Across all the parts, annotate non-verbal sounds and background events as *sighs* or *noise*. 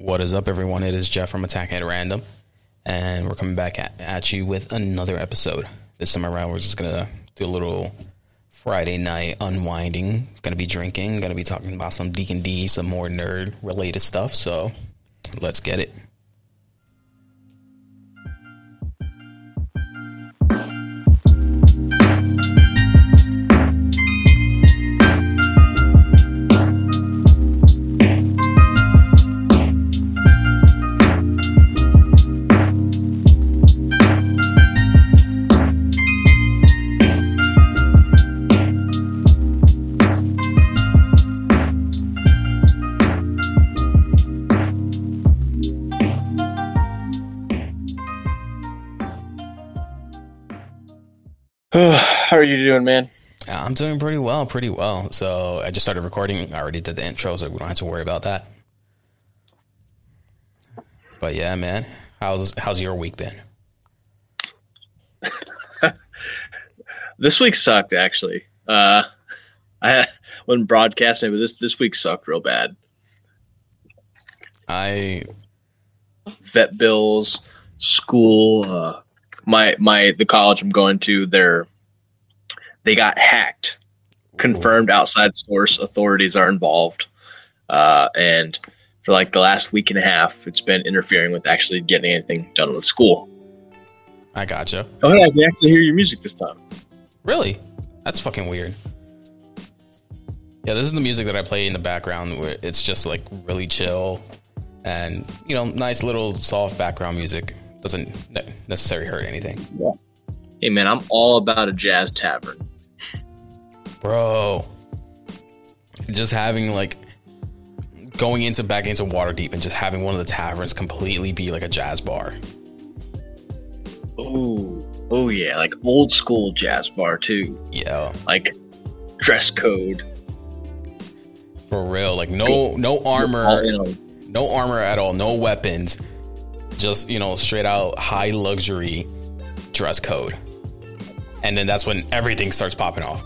What is up, everyone? It is Jeff from Attack at Random, and we're coming back at, at you with another episode. This time around, we're just gonna do a little Friday night unwinding. Gonna be drinking. Gonna be talking about some D&D, some more nerd related stuff. So, let's get it. Doing, man? I'm doing pretty well, pretty well. So I just started recording. I already did the intro, so we don't have to worry about that. But yeah, man, how's how's your week been? *laughs* This week sucked, actually. Uh, *laughs* I when broadcasting, but this this week sucked real bad. I Vet bills, school, uh, my my the college I'm going to, they're they got hacked. Confirmed outside source authorities are involved, uh, and for like the last week and a half, it's been interfering with actually getting anything done with school. I gotcha. Oh yeah, I can actually hear your music this time. Really? That's fucking weird. Yeah, this is the music that I play in the background where it's just like really chill and, you know, nice little soft background music. Doesn't necessarily hurt anything. Yeah. Hey man, I'm all about a jazz tavern. Bro. Just having like going into back into Waterdeep and just having one of the taverns completely be like a jazz bar. Oh, oh yeah, like old school jazz bar too. Yeah. Like dress code. For real. Like no no armor. All in a- no armor at all, no weapons, just you know straight out high luxury dress code. And then that's when everything starts popping off.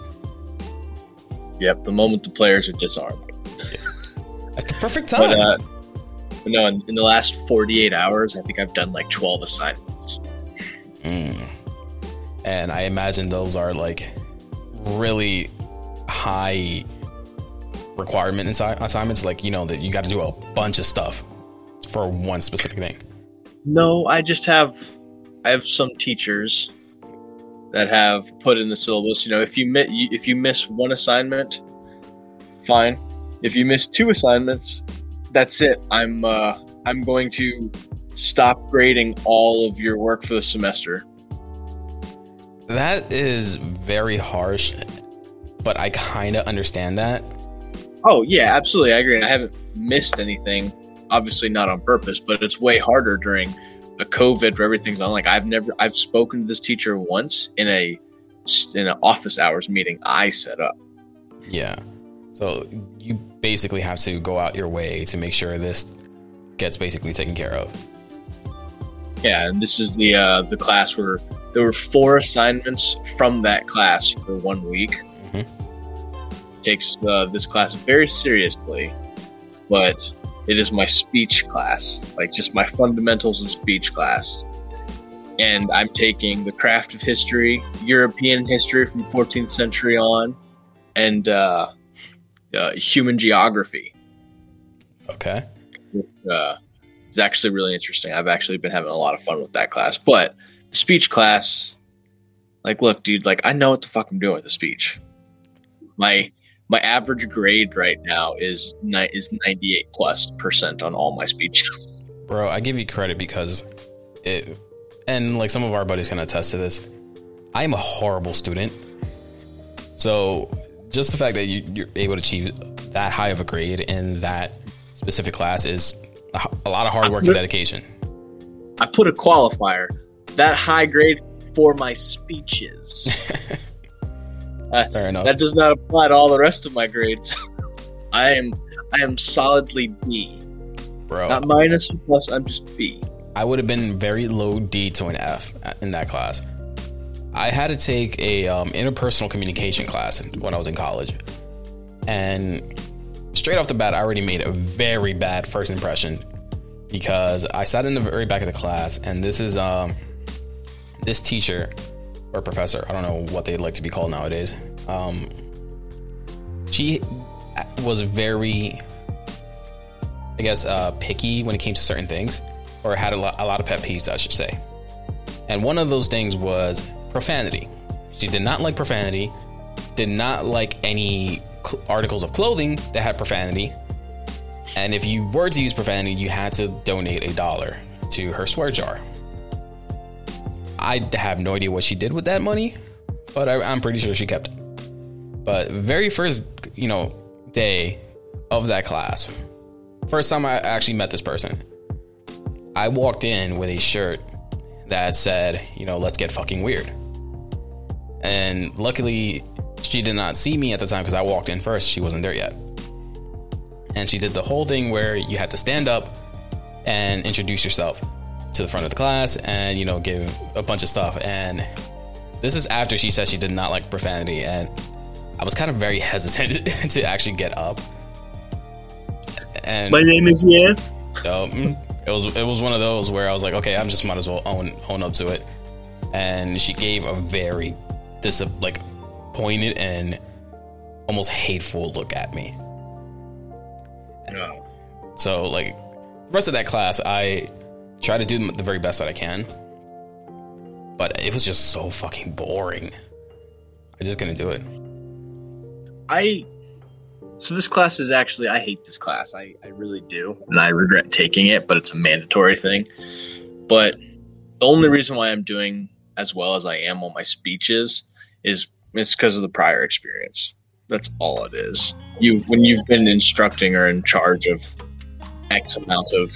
Yep, the moment the players are disarmed. That's the perfect time. But uh, but no, in, in the last 48 hours, I think I've done like 12 assignments. Mm. And I imagine those are like really high requirement assi- assignments. Like you know that you got to do a bunch of stuff for one specific thing. No, I just have I have some teachers that have put in the syllabus. You know, if you mi- if you miss one assignment, fine. If you miss two assignments, that's it. I'm uh, I'm going to stop grading all of your work for the semester. That is very harsh, but I kind of understand that. Oh yeah, absolutely. I agree. I haven't missed anything. Obviously not on purpose, but it's way harder during a COVID where everything's on. Like I've never, I've spoken to this teacher once in a in an office hours meeting I set up. Yeah. So you basically have to go out your way to make sure this gets basically taken care of. Yeah, and this is the uh, the class where there were four assignments from that class for one week. Mhm. Takes uh, this class very seriously, but it is my speech class, like just my fundamentals of speech class. And I'm taking the craft of history, European history from 14th century on, and uh, uh, human geography Okay. uh, is actually really interesting. I've actually been having a lot of fun with that class. But the speech class, like, look, dude, like I know what the fuck I'm doing with the speech. My my average grade right now is ni- is 98 plus percent on all my speeches. Bro, I give you credit because it, and like some of our buddies can attest to this. I am a horrible student. So just the fact that you, you're able to achieve that high of a grade in that specific class is a lot of hard work and dedication. I put a qualifier that high grade for my speeches. *laughs* Fair enough. that does not apply to all the rest of my grades. *laughs* I am I am solidly B, Bro, not minus or plus. I'm just B. I would have been very low D to an F in that class. I had to take a um, interpersonal communication class when I was in college, and straight off the bat, I already made a very bad first impression because I sat in the very back of the class, and this is um, this teacher or professor. I don't know what they'd like to be called nowadays. Um, she was very, I guess, uh, picky when it came to certain things, or had a lot, a lot of pet peeves, I should say. And one of those things was profanity. She did not like profanity, did not like any cl- articles of clothing that had profanity. And if you were to use profanity, you had to donate a dollar to her swear jar. I have no idea what she did with that money, but I, I'm pretty sure she kept. But very first, you know, day of that class, first time I actually met this person, I walked in with a shirt that said, you know, let's get fucking weird. And luckily, she did not see me at the time because I walked in first. She wasn't there yet. And she did the whole thing where you had to stand up and introduce yourself to the front of the class and, you know, give a bunch of stuff. And this is after she said she did not like profanity. And I was kind of very *laughs* hesitant to actually get up. And My name is Yan. so mm, it was it was one of those where I was like, okay, I'm just might as well own own up to it. And she gave a very dis like pointed and almost hateful look at me. No. So like the rest of that class, I try to do the very best that I can, but it was just so fucking boring. I just couldn't do it. I so this class is actually I hate this class. I, I really do. And I regret taking it, but it's a mandatory thing. But the only reason why I'm doing as well as I am on my speeches is it's because of the prior experience. That's all it is. You when you've been instructing or in charge of X amount of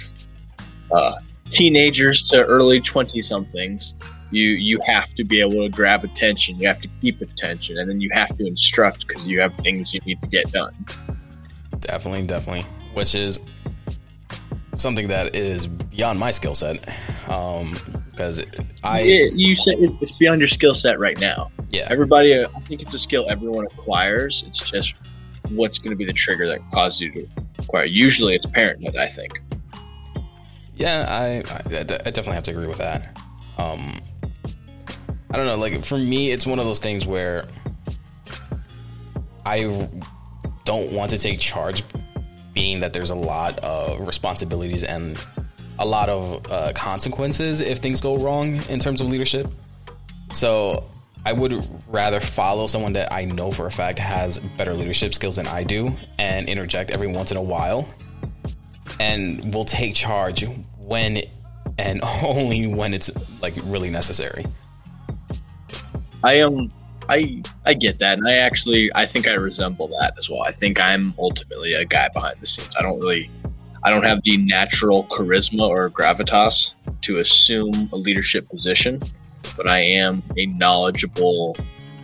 uh, teenagers to early twenty somethings, you you have to be able to grab attention. You have to keep attention, and then you have to instruct because you have things you need to get done. Definitely, definitely. Which is something that is beyond my skill set. Um, because I Yeah, you said it's beyond your skill set right now. yeah Everybody, uh, I think it's a skill everyone acquires. It's just what's going to be the trigger that causes you to acquire. Usually, it's parenthood. I think. Yeah, I, I, I definitely have to agree with that. Um, I don't know, like for me, it's one of those things where I don't want to take charge, being that there's a lot of responsibilities and a lot of uh, consequences if things go wrong in terms of leadership. So I would rather follow someone that I know for a fact has better leadership skills than I do and interject every once in a while and will take charge when and *laughs* only when it's like really necessary. I um, I I get that, and I actually I think I resemble that as well. I think I'm ultimately a guy behind the scenes. I don't really, I don't have the natural charisma or gravitas to assume a leadership position, but I am a knowledgeable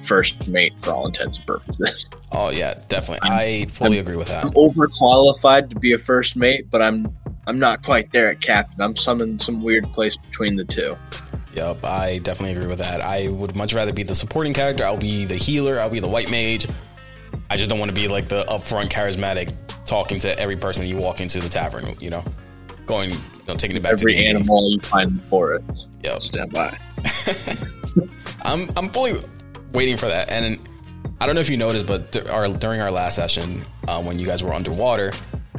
first mate for all intents and purposes. Oh yeah, definitely. I fully agree with that. I'm overqualified to be a first mate, but I'm I'm not quite there at captain. I'm some in some weird place between the two. Yep, I definitely agree with that. I would much rather be the supporting character. I'll be the healer. I'll be the white mage. I just don't want to be like the upfront charismatic talking to every person you walk into the tavern, you know, going, you know, taking it back Every to the animal you find in the forest, Yep. stand by. *laughs* I'm I'm fully waiting for that. And I don't know if you noticed, but th- our, during our last session, um, when you guys were underwater,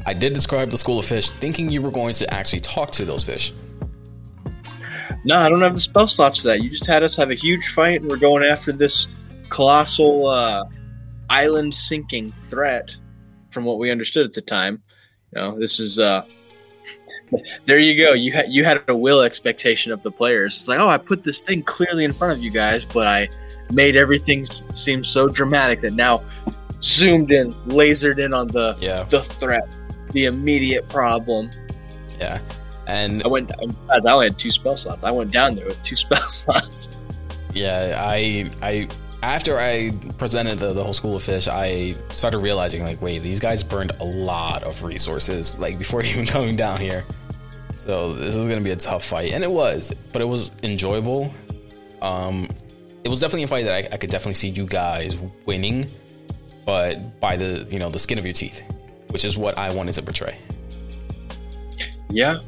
I did describe the school of fish, thinking you were going to actually talk to those fish. No, I don't have the spell slots for that. You just had us have a huge fight, and we're going after this colossal uh, island sinking threat. From what we understood at the time, you know, this is. Uh, *laughs* there you go. You had you had a will expectation of the players. It's like, oh, I put this thing clearly in front of you guys, but I made everything s- seem so dramatic that now zoomed in, lasered in on the Yeah, the threat, the immediate problem. yeah. And I went. As I only had two spell slots. I went down there with two *laughs* spell slots. Yeah, I I after I presented the, the whole school of fish, I started realizing like, wait, these guys burned a lot of resources like before *laughs* even coming down here. So this is gonna be a tough fight, and it was, but it was enjoyable. Um, it was definitely a fight that I, I could definitely see you guys winning, but by the you know the skin of your teeth, which is what I wanted to portray. Yeah,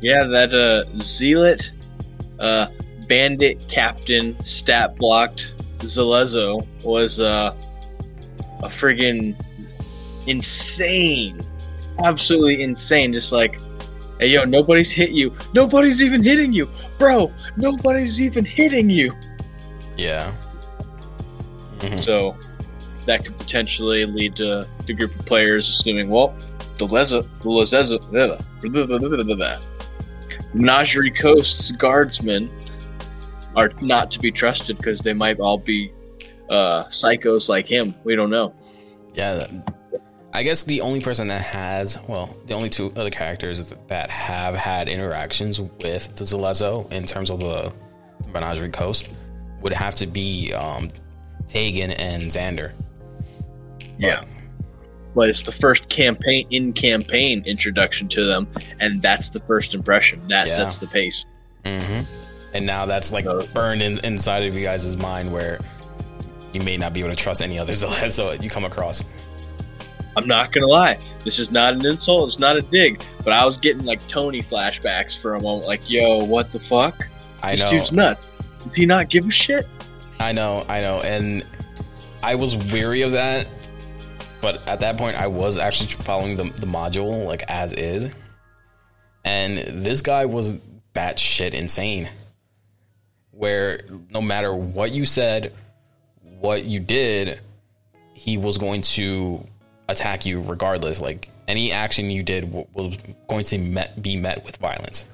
yeah, that uh, zealot, uh, bandit captain, stat blocked Zalezo was uh, a friggin' insane, absolutely insane. Just like, hey yo, nobody's hit you. Nobody's even hitting you, bro. Nobody's even hitting you. Yeah. Mhm. So that could potentially lead to the group of players assuming, well, the Leza, the Lezeza. Menagerie Coast's guardsmen are not to be trusted because they might all be uh, psychos like him. We don't know. Yeah. I guess the only person that has, well, the only two other characters that have had interactions with the Zalezo in terms of the Menagerie Coast would have to be um, Tegan and Xander. Yeah. But it's the first campaign in campaign introduction to them, and that's the first impression. That Yeah. sets the pace. hmm And now that's like that's- burned in, inside of you guys' mind where you may not be able to trust any other *laughs* so you come across. I'm not gonna lie, this is not an insult, it's not a dig, but I was getting like Tony flashbacks for a moment, like, yo, what the fuck? I This know. dude's nuts. Does he not give a shit? I know, I know, and I was weary of that, but at that point, I was actually following the, the module like as is, and this guy was batshit insane. Where no matter what you said, what you did, he was going to attack you regardless. Like any action you did was going to met, be met with violence.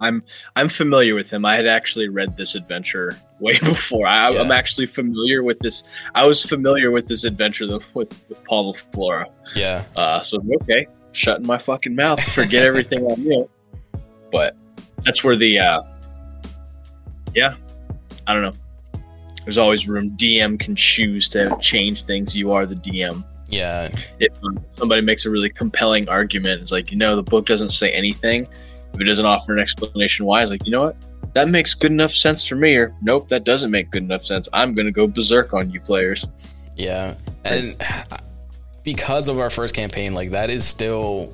I'm I'm familiar with him. I had actually read this adventure way *laughs* before. I, I'm Yeah. actually familiar with this. I was familiar with this adventure with with Paul Flora. Yeah, Uh, so I was like, okay, shutting my fucking mouth, forget everything I knew. But that's where the, uh, yeah, I don't know. There's always room. DM can choose to change things. You are the DM. yeah, If somebody makes a really compelling argument, it's like, you know, the book doesn't say anything. If it doesn't offer an explanation why, it's like, you know what? That makes good enough sense for me. Or, nope, that doesn't make good enough sense. I'm going to go berserk on you players. Yeah, and because of our first campaign, like that is still,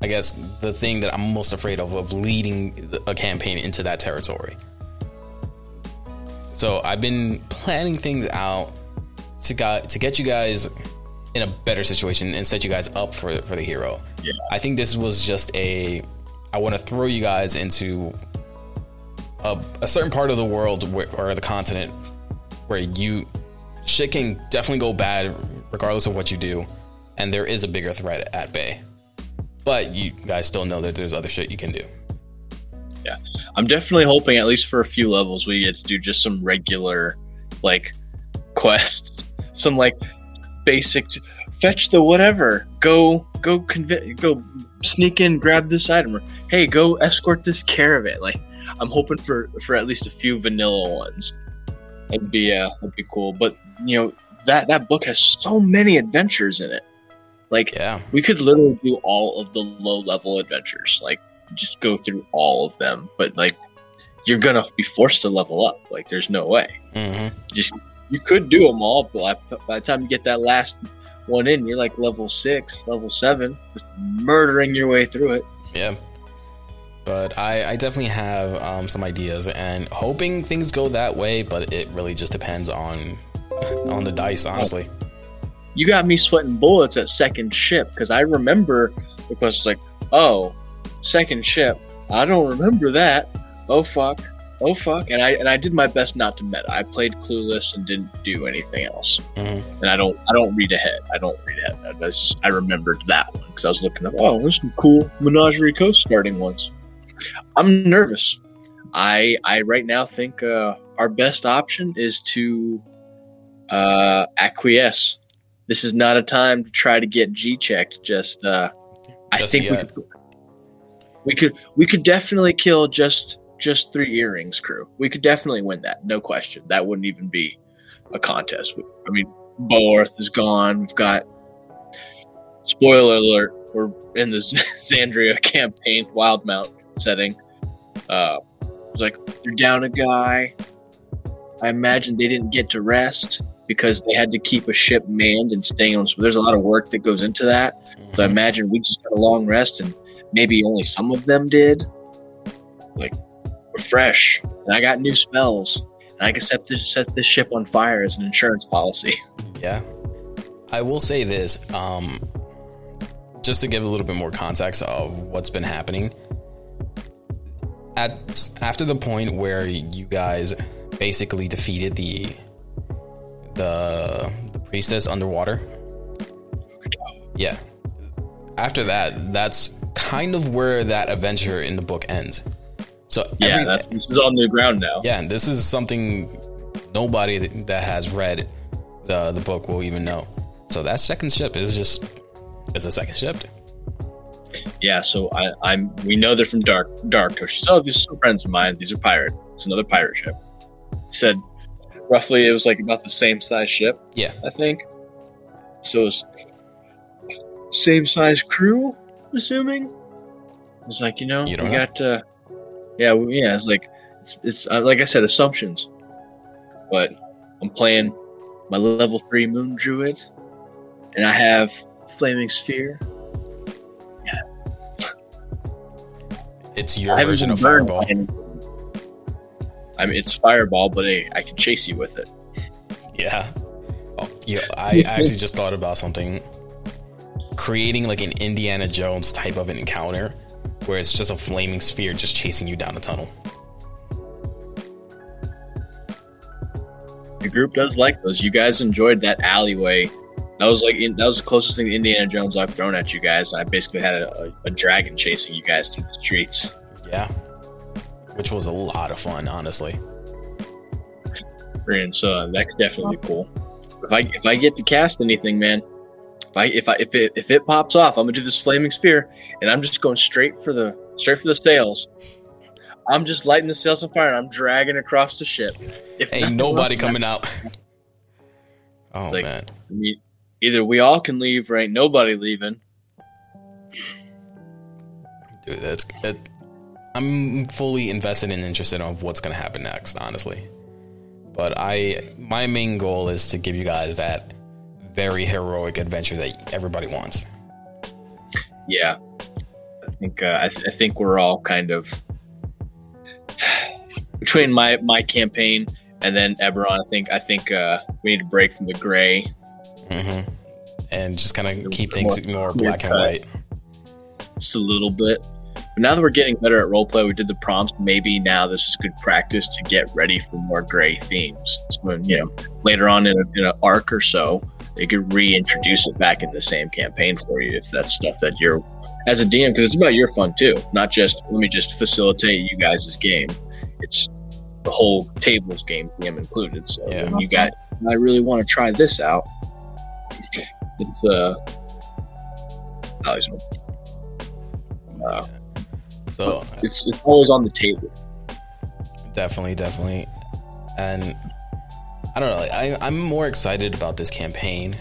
I guess, the thing that I'm most afraid of of leading a campaign into that territory. So I've been planning things out to got to get you guys in a better situation and set you guys up for for the hero. Yeah. I think this was just a. I want to throw you guys into a, a certain part of the world where, or the continent where you shit can definitely go bad regardless of what you do, and there is a bigger threat at bay. But you guys still know that there's other shit you can do. Yeah, I'm definitely hoping, at least for a few levels, we get to do just some regular, like, quests. *laughs* Some, like, basic fetch the whatever. Go, go, conv- go sneak in, grab this item. Or, hey, go escort this caravan. Like, I'm hoping for, for at least a few vanilla ones. That'd be, uh, that'd be cool. But, you know, that, that book has so many adventures in it. Like, Yeah, we could literally do all of the low level adventures like just go through all of them but like you're gonna be forced to level up like there's no way hmm just you could do them all but by the time you get that last one in you're like level six level seven just murdering your way through it yeah. But I, I definitely have um, some ideas and hoping things go that way. But it really just depends on *laughs* on the dice, honestly. you got me sweating bullets at second ship because i remember the question's like oh second ship i don't remember that oh fuck oh fuck. And i and i did my best not to meta. I played clueless and didn't do anything else. Mhm. and i don't i don't read ahead. I don't read ahead. That's just i remembered that one because i was looking up oh there's some cool menagerie coast starting ones. I'm nervous. I i right now think uh our best option is to uh acquiesce. This is not a time to try to get G checked. Just, uh, I Just think we could, we could, we could definitely kill just, just three earrings crew. We could definitely win that, no question. That wouldn't even be a contest. I mean, Boarth is gone. We've got, spoiler alert, we're in the *laughs* Exandria campaign, Wildemount setting. Uh, it's like you're down a guy. I imagine they didn't get to rest because they had to keep a ship manned and staying on. So there's a lot of work that goes into that. So I Mhm. imagine we just got a long rest, and maybe only some of them did. like fresh, and I got new spells, and I can set this set this ship on fire as an insurance policy. *laughs* Yeah. I will say this, um, just to give a little bit more context of what's been happening. At after the point where you guys basically defeated the the the priestess underwater. Yeah. After that, that's kind of where that adventure in the book ends. So Yeah, every- that's this is all new ground now. yeah, and this is something nobody that- has read the the book will even know. So that second ship is just is a second ship. Yeah, so I, I'm. We know they're from Dark Dark Tosh. Oh, these are some friends of mine. These are pirate. It's another pirate ship. He said roughly it was like about the same size ship. Yeah. I think. So it's same size crew, assuming. It's like you know You we know. got. Uh, yeah, yeah. It's like it's, it's uh, like I said, assumptions. But I'm playing my level three moon druid, and I have flaming sphere. Yeah. It's your I version of Fireball. I mean, it's fireball, but hey, I can chase you with it. Yeah. Oh, yeah. I *laughs* actually just thought about something. Creating like an Indiana Jones type of an encounter, where it's just a flaming sphere just chasing you down a tunnel. The group does like those. You guys enjoyed that alleyway. That was like that was the closest thing to Indiana Jones I've thrown at you guys. I basically had a, a, a dragon chasing you guys through the streets. Yeah. Which was a lot of fun, honestly. And so uh, that could definitely be cool. If I if I get to cast anything, man, if I if I if it if it pops off, I'm gonna do this flaming sphere, and I'm just going straight for the straight for the sails. I'm just lighting the sails on fire, and I'm dragging across the ship. If Ain't nobody coming out. Oh like- man. I mean, either we all can leave, or ain't nobody leaving. Dude, that's it, I'm fully invested and interested in what's gonna happen next, honestly. But I my main goal is to give you guys that very heroic adventure that everybody wants. Yeah, I think uh, I, th- I think we're all kind of *sighs* between my my campaign and then Eberron. I think I think uh, we need to break from the gray. hmm And just kind of keep things more clear black and white. just a little bit. But now that we're getting better at roleplay, we did the prompts. Maybe now this is good practice to get ready for more gray themes. So when you know later on in, a, in an arc or so, they could reintroduce it back in the same campaign for you if that's stuff that you're as a DM because it's about your fun too, not just let me just facilitate you guys' game. It's the whole tables game DM included. So Yeah. you got, I really want to try this out. It's uh, uh, So it's, it's always on the table. definitely, definitely. And I don't know. like, I, I'm more excited about this campaign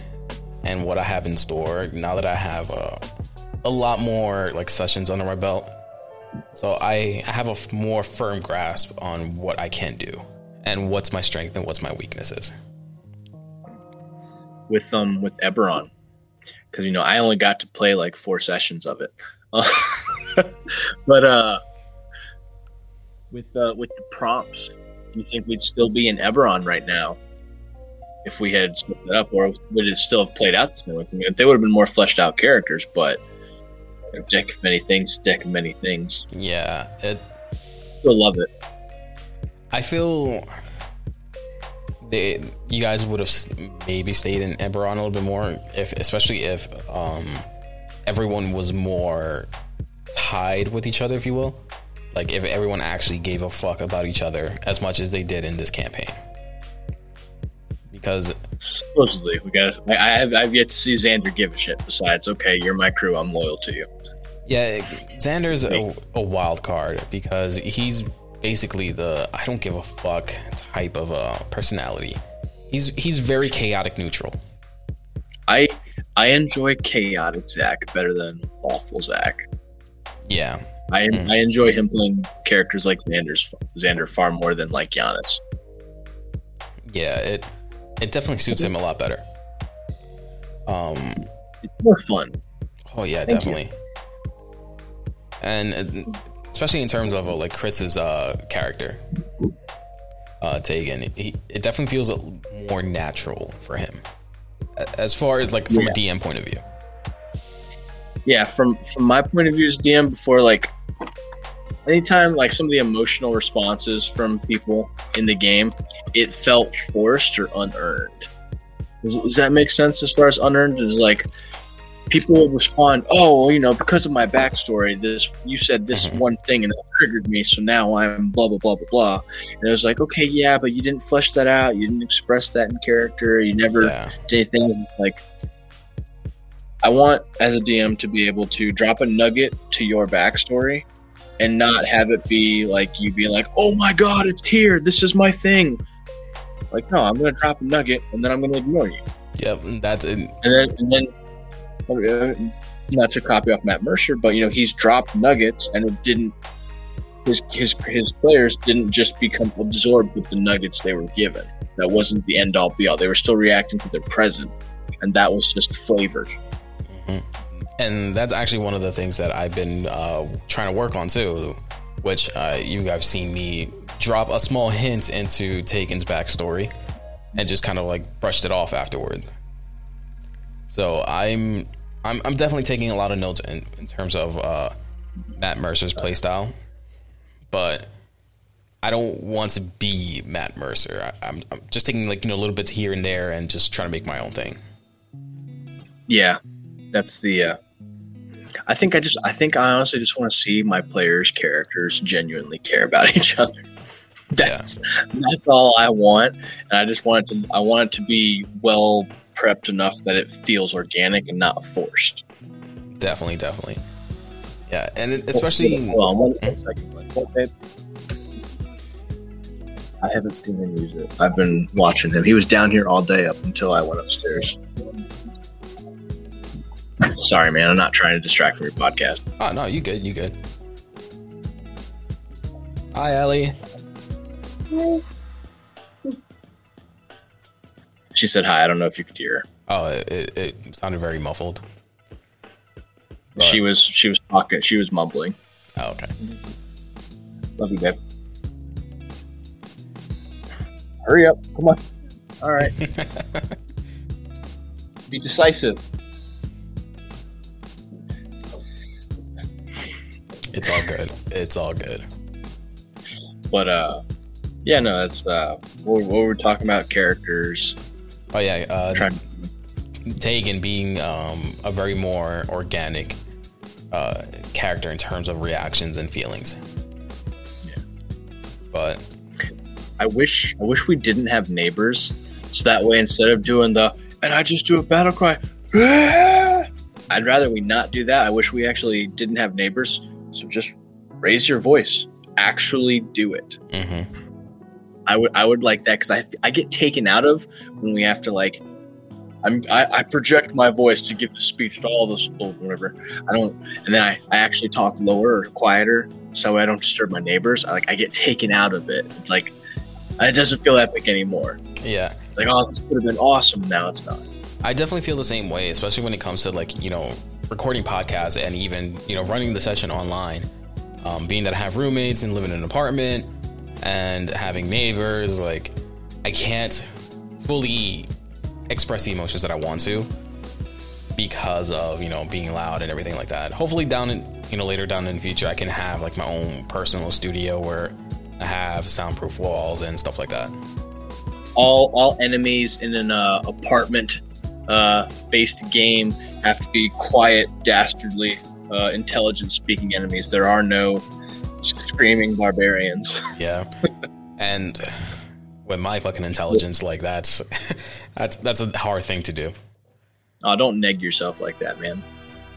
and what I have in store now that I have uh, a lot more like sessions under my belt. So I I have a f- more firm grasp on what I can do and what's my strength and what's my weaknesses. with um with Eberron because you know I only got to play like four sessions of it, *laughs* but uh with uh with the prompts, do you think we'd still be in Eberron right now if we had split it up, or would it still have played out the same way? I mean, they would have been more fleshed out characters, but deck of many things, deck of many things. Yeah, it Still love it. I feel they you guys would have maybe stayed in Eberron a little bit more, if especially if um, everyone was more tied with each other, if you will. Like if everyone actually gave a fuck about each other as much as they did in this campaign. Because Supposedly, we got. I, I have. I've yet to see Xander give a shit. Besides, okay, you're my crew. I'm loyal to you. yeah, Xander's a, a wild card because he's basically the I don't give a fuck type of a personality. He's he's very chaotic neutral. I I enjoy chaotic Zach better than awful Zach. Yeah, I Mm. I enjoy him playing characters like Xander's Xander far more than like Giannis. yeah, it it definitely suits him a lot better. Um, It's more fun. oh yeah, Thank you. definitely. And uh, especially in terms of uh, like Chris's uh, character, uh, Tegan. He, it definitely feels more natural for him, as far as like from yeah. a DM point of view. Yeah, from from my point of view as DM, before like anytime like some of the emotional responses from people in the game, it felt forced or unearned. Does, does that make sense as far as unearned? Is like people would respond, "Oh, you know, because of my backstory, this you said this mm-hmm. one thing and it triggered me, so now I'm blah blah blah blah blah." And it was like, "Okay, yeah, but you didn't flesh that out. You didn't express that in character. You never yeah. did things like." I want as a DM to be able to drop a nugget to your backstory and not have it be like you being like, "Oh my god, it's here. This is my thing." Like, no, I'm going to drop a nugget and then I'm going to ignore you. Yep, that's it. And then and then uh, not to copy off Matt Mercer, but you know he's dropped nuggets and it didn't. His his his players didn't just become absorbed with the nuggets they were given. That wasn't the end all be all. They were still reacting to their present, and that was just flavored. Mm-hmm. And that's actually one of the things that I've been uh, trying to work on too, which uh, you guys have seen me drop a small hint into Tegan's backstory, and just kind of like brushed it off afterward. So I'm I'm I'm definitely taking a lot of notes in, in terms of uh, Matt Mercer's playstyle, but I don't want to be Matt Mercer. I, am I'm just taking like you know little bits here and there and just trying to make my own thing. Yeah, that's the. Uh, I think I just I think I honestly just want to see my players' characters genuinely care about *laughs* each other. that's yeah. that's all I want, and I just want it to I want it to be well prepped enough that it feels organic and not forced. Definitely, definitely. Yeah, and especially. Hold on, one second. I haven't seen him use it. I've been watching him. He was down here all day up until I went upstairs. Sorry, man. I'm not trying to distract from your podcast. Oh no, you good? You good? Hi, Ellie. Hi. She said hi. I don't know if you could hear her. Oh, it, it sounded very muffled. But... She was she was talking. She was mumbling. Oh, okay. Love you, babe. Hurry up! Come on. All right. *laughs* Be decisive. It's all good. It's all good. But uh, yeah, no, that's uh, what, what we're talking about characters Oh yeah, uh, Trying. Tegan being um, a very more organic uh, character in terms of reactions and feelings. Yeah, but I wish I wish we didn't have neighbors, so that way instead of doing the and I just do a battle cry, *gasps* I'd rather we not do that. I wish we actually didn't have neighbors, so just raise your voice. Actually, do it. Mm-hmm. I would I would like that because I I get taken out of when we have to like I'm I, I, project my voice to give the speech to all those people whatever. I don't and then I, I actually talk lower or quieter so I don't disturb my neighbors. I like I get taken out of it. It's like it doesn't feel epic anymore. Yeah. Like oh this would have been awesome. Now it's not. I definitely feel the same way especially when it comes to like you know recording podcasts and even you know running the session online um, being that I have roommates and live in an apartment and having neighbors, like I can't fully express the emotions that I want to because of you know being loud and everything like that. Hopefully, down in you know later down in the future, I can have like my own personal studio where I have soundproof walls and stuff like that. All all enemies in an uh, apartment uh, based game have to be quiet, dastardly, uh, intelligent speaking enemies. There are no screaming barbarians. *laughs* yeah, and with my fucking intelligence, like that's *laughs* that's that's a hard thing to do. Oh, don't neg yourself like that, man.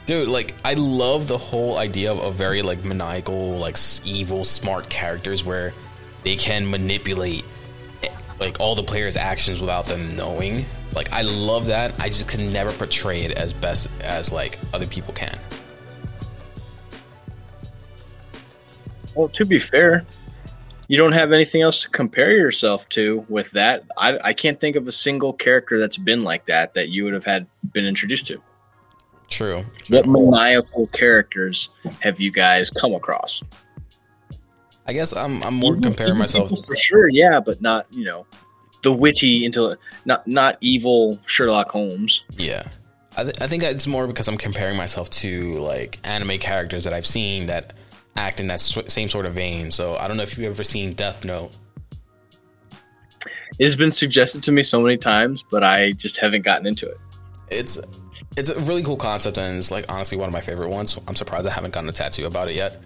Dude, like I love the whole idea of a very like maniacal, like evil, smart characters where they can manipulate like all the players' actions without them knowing. Like I love that. I just can never portray it as best as like other people can. Well, to be fair, you don't have anything else to compare yourself to with that. I, I can't think of a single character that's been like that that you would have had been introduced to. True. true. What maniacal characters have you guys come across? I guess I'm I'm more comparing myself. for sure, yeah, but not you know the witty into not not evil Sherlock Holmes. Yeah. I, th- I think it's more because I'm comparing myself to like anime characters that I've seen that act in that s- same sort of vein. So I don't know if you've ever seen Death Note. It has been suggested to me so many times, but I just haven't gotten into it. It's it's a really cool concept and it's like honestly one of my favorite ones. I'm surprised I haven't gotten a tattoo about it yet.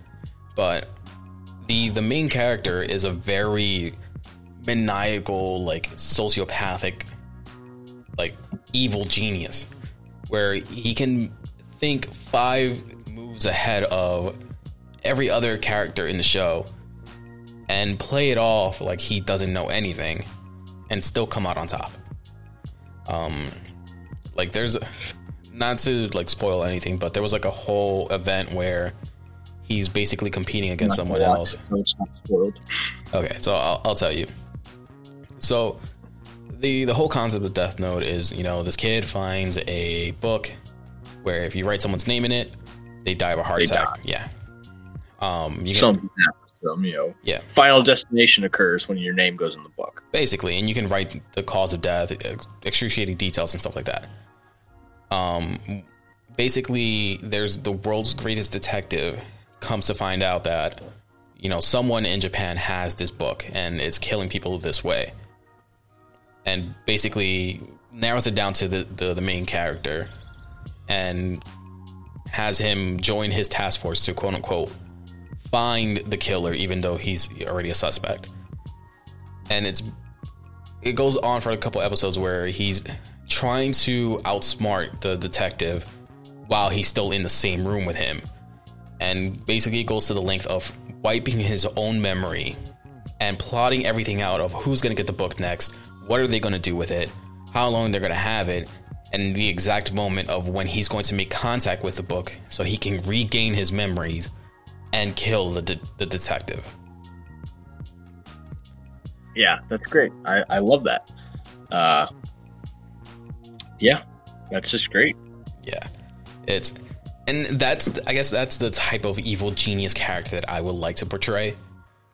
But the the main character is a very maniacal, like sociopathic, like evil genius, where he can think five moves ahead of every other character in the show and play it off like he doesn't know anything and still come out on top. Um, like there's not to like spoil anything, but there was like a whole event where he's basically competing against someone else. it, so it's not spoiled. Okay, so I'll, I'll tell you. So the the whole concept of Death Note is, you know, this kid finds a book where if you write someone's name in it, they die of a heart They attack. die. Yeah. Um, you can, happens to them, you know. yeah, Final destination occurs when your name goes in the book. basically, and you can write the cause of death, ex- excruciating details and stuff like that. Um, basically, there's the world's greatest detective comes to find out that you know someone in Japan has this book and it's killing people this way, and basically narrows it down to the the, the main character, and has him join his task force to quote unquote find the killer, even though he's already a suspect. And it's it goes on for a couple episodes where he's trying to outsmart the detective while he's still in the same room with him. And basically goes to the length of wiping his own memory and plotting everything out of who's going to get the book next, what are they going to do with it, how long they're going to have it, and the exact moment of when he's going to make contact with the book so he can regain his memories and kill the, de- the detective. Yeah, that's great. I, I love that. Uh, yeah, that's just great. Yeah. It's and that's I guess that's the type of evil genius character that I would like to portray.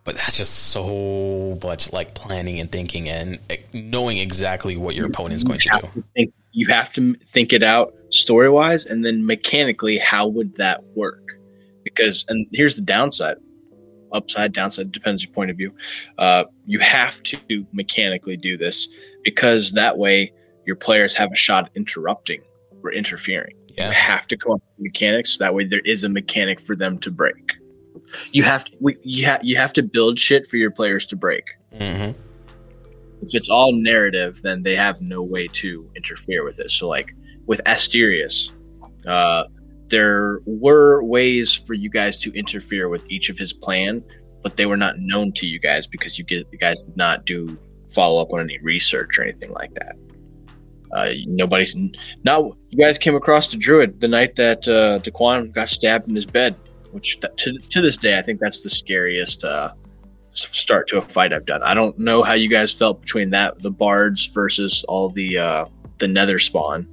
But that's just so much like planning and thinking and eh, knowing exactly what your opponent is going you to do. to think you have to think it out story wise and then mechanically how would that work? Because and here's the downside upside downside depends your point of view. Uh, you have to mechanically do this because that way your players have a shot interrupting or interfering. You have to come up with mechanics that way there is a mechanic for them to break you have to we, you, ha- you have to build shit for your players to break hmm if it's all narrative, then they have no way to interfere with it. So, like with Asterius, uh, there were ways for you guys to interfere with each of his plan, but they were not known to you guys because you, get, you guys did not do follow up on any research or anything like that. Uh, nobody's now. You guys came across the druid the night that uh, Daquan got stabbed in his bed, which th- to to this day I think that's the scariest uh, start to a fight I've done. I don't know how you guys felt between that the bards versus all the uh, the nether spawn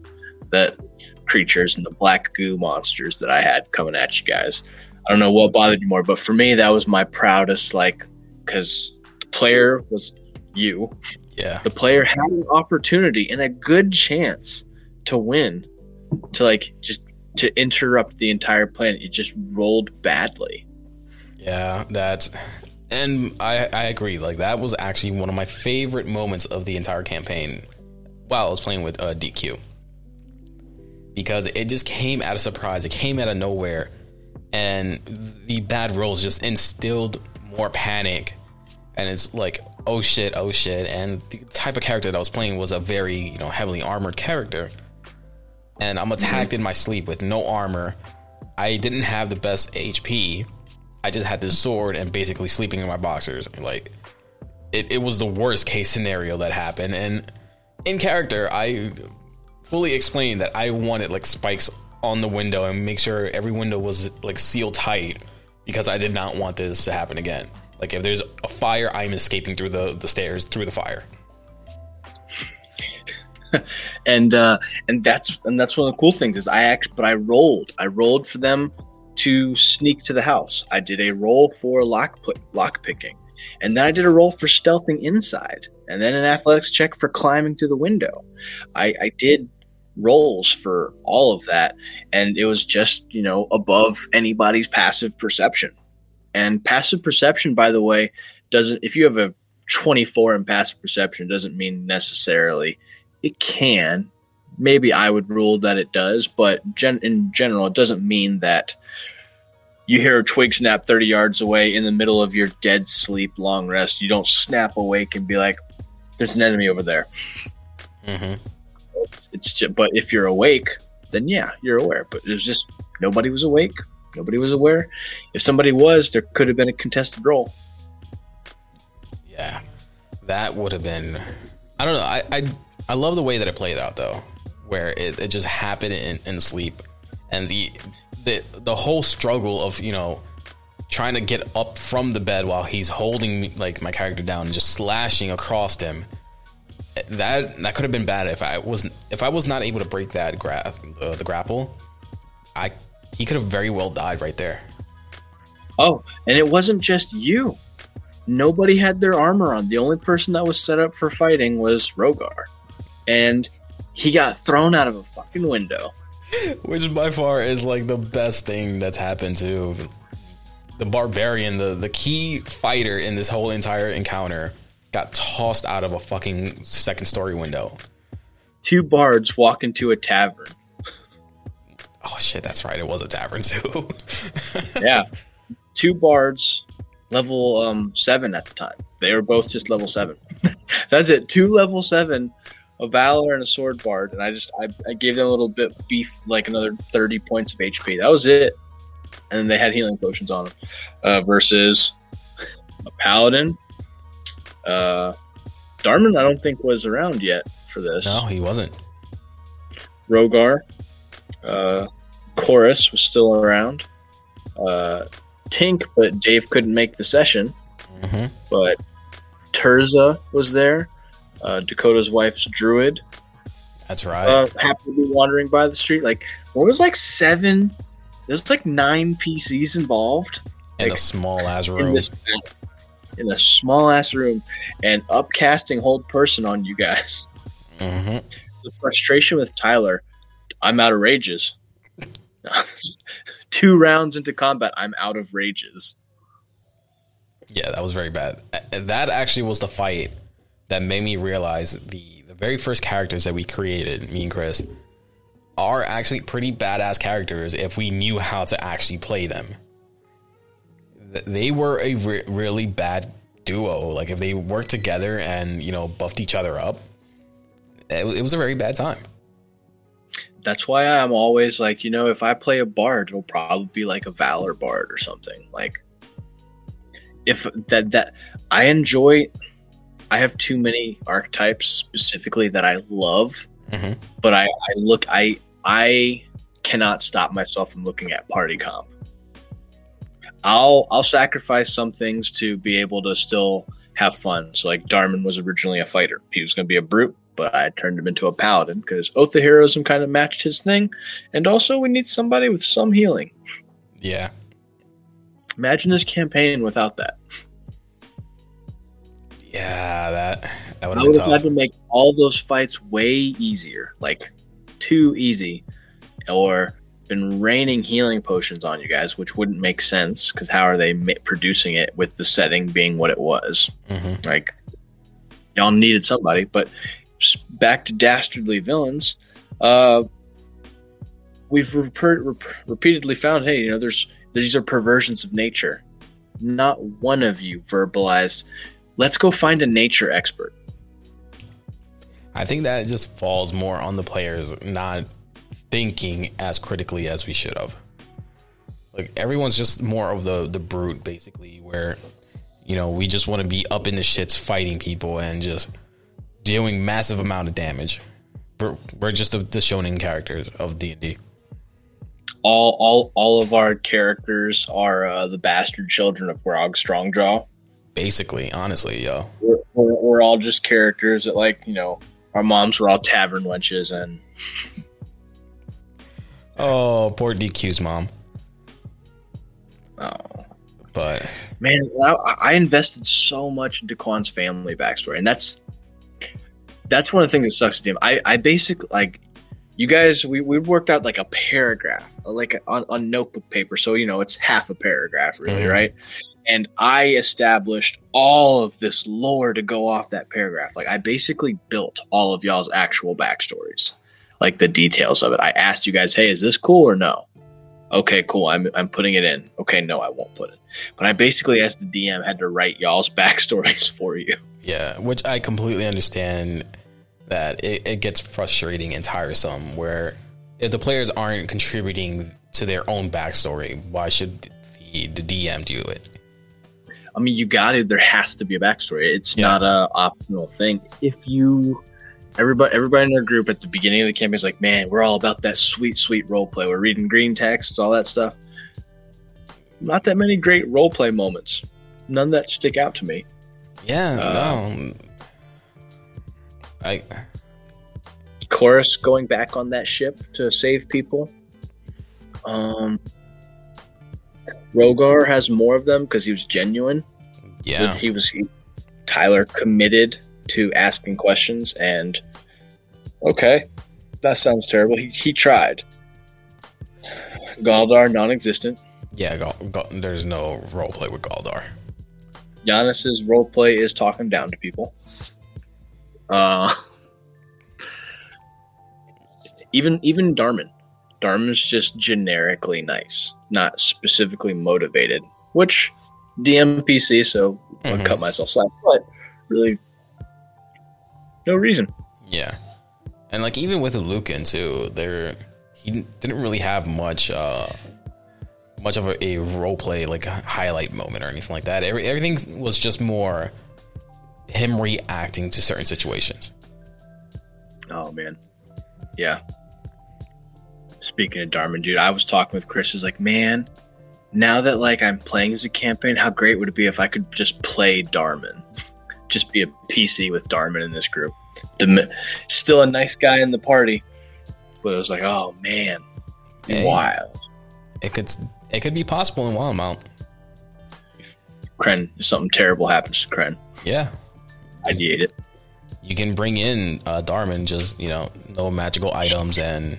that creatures and the black goo monsters that I had coming at you guys. I don't know what bothered you more, but for me that was my proudest like because the player was you. Yeah. The player had an opportunity and a good chance to win, to like just to interrupt the entire plan. It just rolled badly. Yeah, that's and I I agree. Like that was actually one of my favorite moments of the entire campaign while I was playing with uh, DQ. Because it just came out of surprise. It came out of nowhere. And the bad rolls just instilled more panic. And it's like, oh shit, oh shit. And the type of character that I was playing was a very, you know, heavily armored character. And I'm attacked mm-hmm. in my sleep with no armor. I didn't have the best HP. I just had this sword and basically sleeping in my boxers. Like it, it was the worst case scenario that happened. And in character, I fully explained that I wanted like spikes on the window and make sure every window was like sealed tight because I did not want this to happen again. Like if there's a fire, I'm escaping through the, the stairs through the fire. *laughs* and uh, and that's and that's one of the cool things is I act, but I rolled. I rolled for them to sneak to the house. I did a roll for lock put, lock picking, and then I did a roll for stealthing inside, and then an athletics check for climbing through the window. I, I did rolls for all of that, and it was just you know above anybody's passive perception. And passive perception, by the way, doesn't if you have a 24 in passive perception doesn't mean necessarily it can maybe I would rule that it does, but gen- in general, it doesn't mean that you hear a twig snap 30 yards away in the middle of your dead sleep, long rest. You don't snap awake and be like, there's an enemy over there. Mm-hmm. It's just, but if you're awake, then yeah, you're aware. But there's just nobody was awake. Nobody was aware. If somebody was, there could have been a contested roll. Yeah, that would have been. I don't know. I, I I love the way that it played out though, where it, it just happened in, in sleep, and the the the whole struggle of you know trying to get up from the bed while he's holding like my character down and just slashing across him. That that could have been bad if I wasn't if I was not able to break that gra- uh, the grapple. I he could have very well died right there. Oh, and it wasn't just you. Nobody had their armor on. The only person that was set up for fighting was Rogar. And he got thrown out of a fucking window. Which by far is like the best thing that's happened to the barbarian, the, the key fighter in this whole entire encounter, got tossed out of a fucking second story window. Two bards walk into a tavern. *laughs* Oh shit, that's right. It was a tavern *laughs* too. yeah. Two bards, level um, seven at the time. They were both just level seven. *laughs* that's it. Two level seven, a valor and a sword bard, and I just I, I gave them a little bit beef, like another thirty points of HP. That was it. And they had healing potions on them. Uh, versus a paladin. Uh, Darman, I don't think was around yet for this. no, he wasn't. Rogar. Uh, Chorus was still around. Uh, Tink, but Dave couldn't make the session. hmm But Terza was there. Uh, Dakota's wife's druid That's right. uh, happened to be wandering by the street. Like there was like seven, there's like nine PCs involved in a small ass in room. this in a small ass room, and upcasting hold person on you guys. hmm the frustration with Tyler, I'm out of rages. *laughs* Two rounds into combat, I'm out of rages. Yeah, that was very bad. That actually was the fight that made me realize the the very first characters that we created, me and Chris, are actually pretty badass characters if we knew how to actually play them. Th- They were a re- really bad duo. Like if they worked together and you know buffed each other up, it, wa- it was a very bad time. That's why I'm always like, you know, if I play a bard, it'll probably be like a valor bard or something. Like, if that that I enjoy, I have too many archetypes specifically that I love, Mhm. but I I look I I cannot stop myself from looking at party comp. I'll I'll sacrifice some things to be able to still have fun. So like Darman was originally a fighter. He was going to be a brute, but I turned him into a paladin because Oath of Heroism kind of matched his thing, and also we need somebody with some healing. Yeah, Imagine this campaign without that. Yeah, that that would I have would have had to make all those fights way easier, like too easy, or been raining healing potions on you guys, which wouldn't make sense because how are they ma- producing it with the setting being what it was? Mhm. Like y'all needed somebody, but back to dastardly villains. Uh, we've reper- rep- repeatedly found, hey, you know, there's these are perversions of nature. Not one of you verbalized. Let's go find a nature expert. I think that just falls more on the players not thinking as critically as we should have. Like everyone's just more of the the brute, basically, where you know we just want to be up in the shits fighting people and just doing massive amount of damage. We're, we're just the, the shonen characters of D and D. All, all, all of our characters are uh, the bastard children of Grog Strongjaw. Basically, honestly, yo. We're, we're, we're all just characters that, like, you know, our moms were all tavern wenches, and *laughs* Oh, poor DQ's mom. Oh but man, I, I invested so much into Quan's family backstory, and that's that's one of the things that sucks to him. I I basically like you guys. We, we worked out like a paragraph, like on, on notebook paper, so you know it's half a paragraph, really, Mhm. right? And I established all of this lore to go off that paragraph. Like I basically built all of y'all's actual backstories, like the details of it. I asked you guys, "Hey, is this cool or no?" Okay, cool. I'm I'm putting it in. Okay, no, I won't put it. But I basically, as the DM, had to write y'all's *laughs* backstories for you. yeah, which I completely understand that it, it gets frustrating and tiresome. Where if the players aren't contributing to their own backstory, why should the, the DM do it? I mean, you got it. There has to be a backstory. It's Yeah. not a optional thing. If you, everybody, everybody in our group at the beginning of the campaign is like, "Man, we're all about that sweet, sweet role play. We're reading green texts, all that stuff." Not that many great role play moments. None that stick out to me. Yeah, Uh, no. I Chorus going back on that ship to save people. Um, Rogar has more of them because he was genuine. yeah. he was he, Tyler committed to asking questions and okay, that sounds terrible. He he tried. Galdar non-existent. Yeah, Gal- Gal- there's no roleplay with Galdar. Giannis's role play is talking down to people. Uh, *laughs* even even Darman. Darman's just generically nice, not specifically motivated. Which DMPC, so I'll Mhm. cut myself slack, but really no reason. Yeah, and like even with Lucan too, there he didn't really have much, uh much of a, a role play like highlight moment or anything like that. Every, everything was just more him reacting to certain situations. Oh man, yeah. Speaking of Darman, dude, I was talking with Chris. He's like, man, now that like I'm playing as a campaign, how great would it be if I could just play Darman, just be a PC with Darman in this group. The, still a nice guy in the party, but it was like, oh man, Hey. wild. It could it could be possible in Wildemount. Kren, if something terrible happens to Kren, Yeah, I ideate it. you can bring in uh, Darman, just you know, no magical items and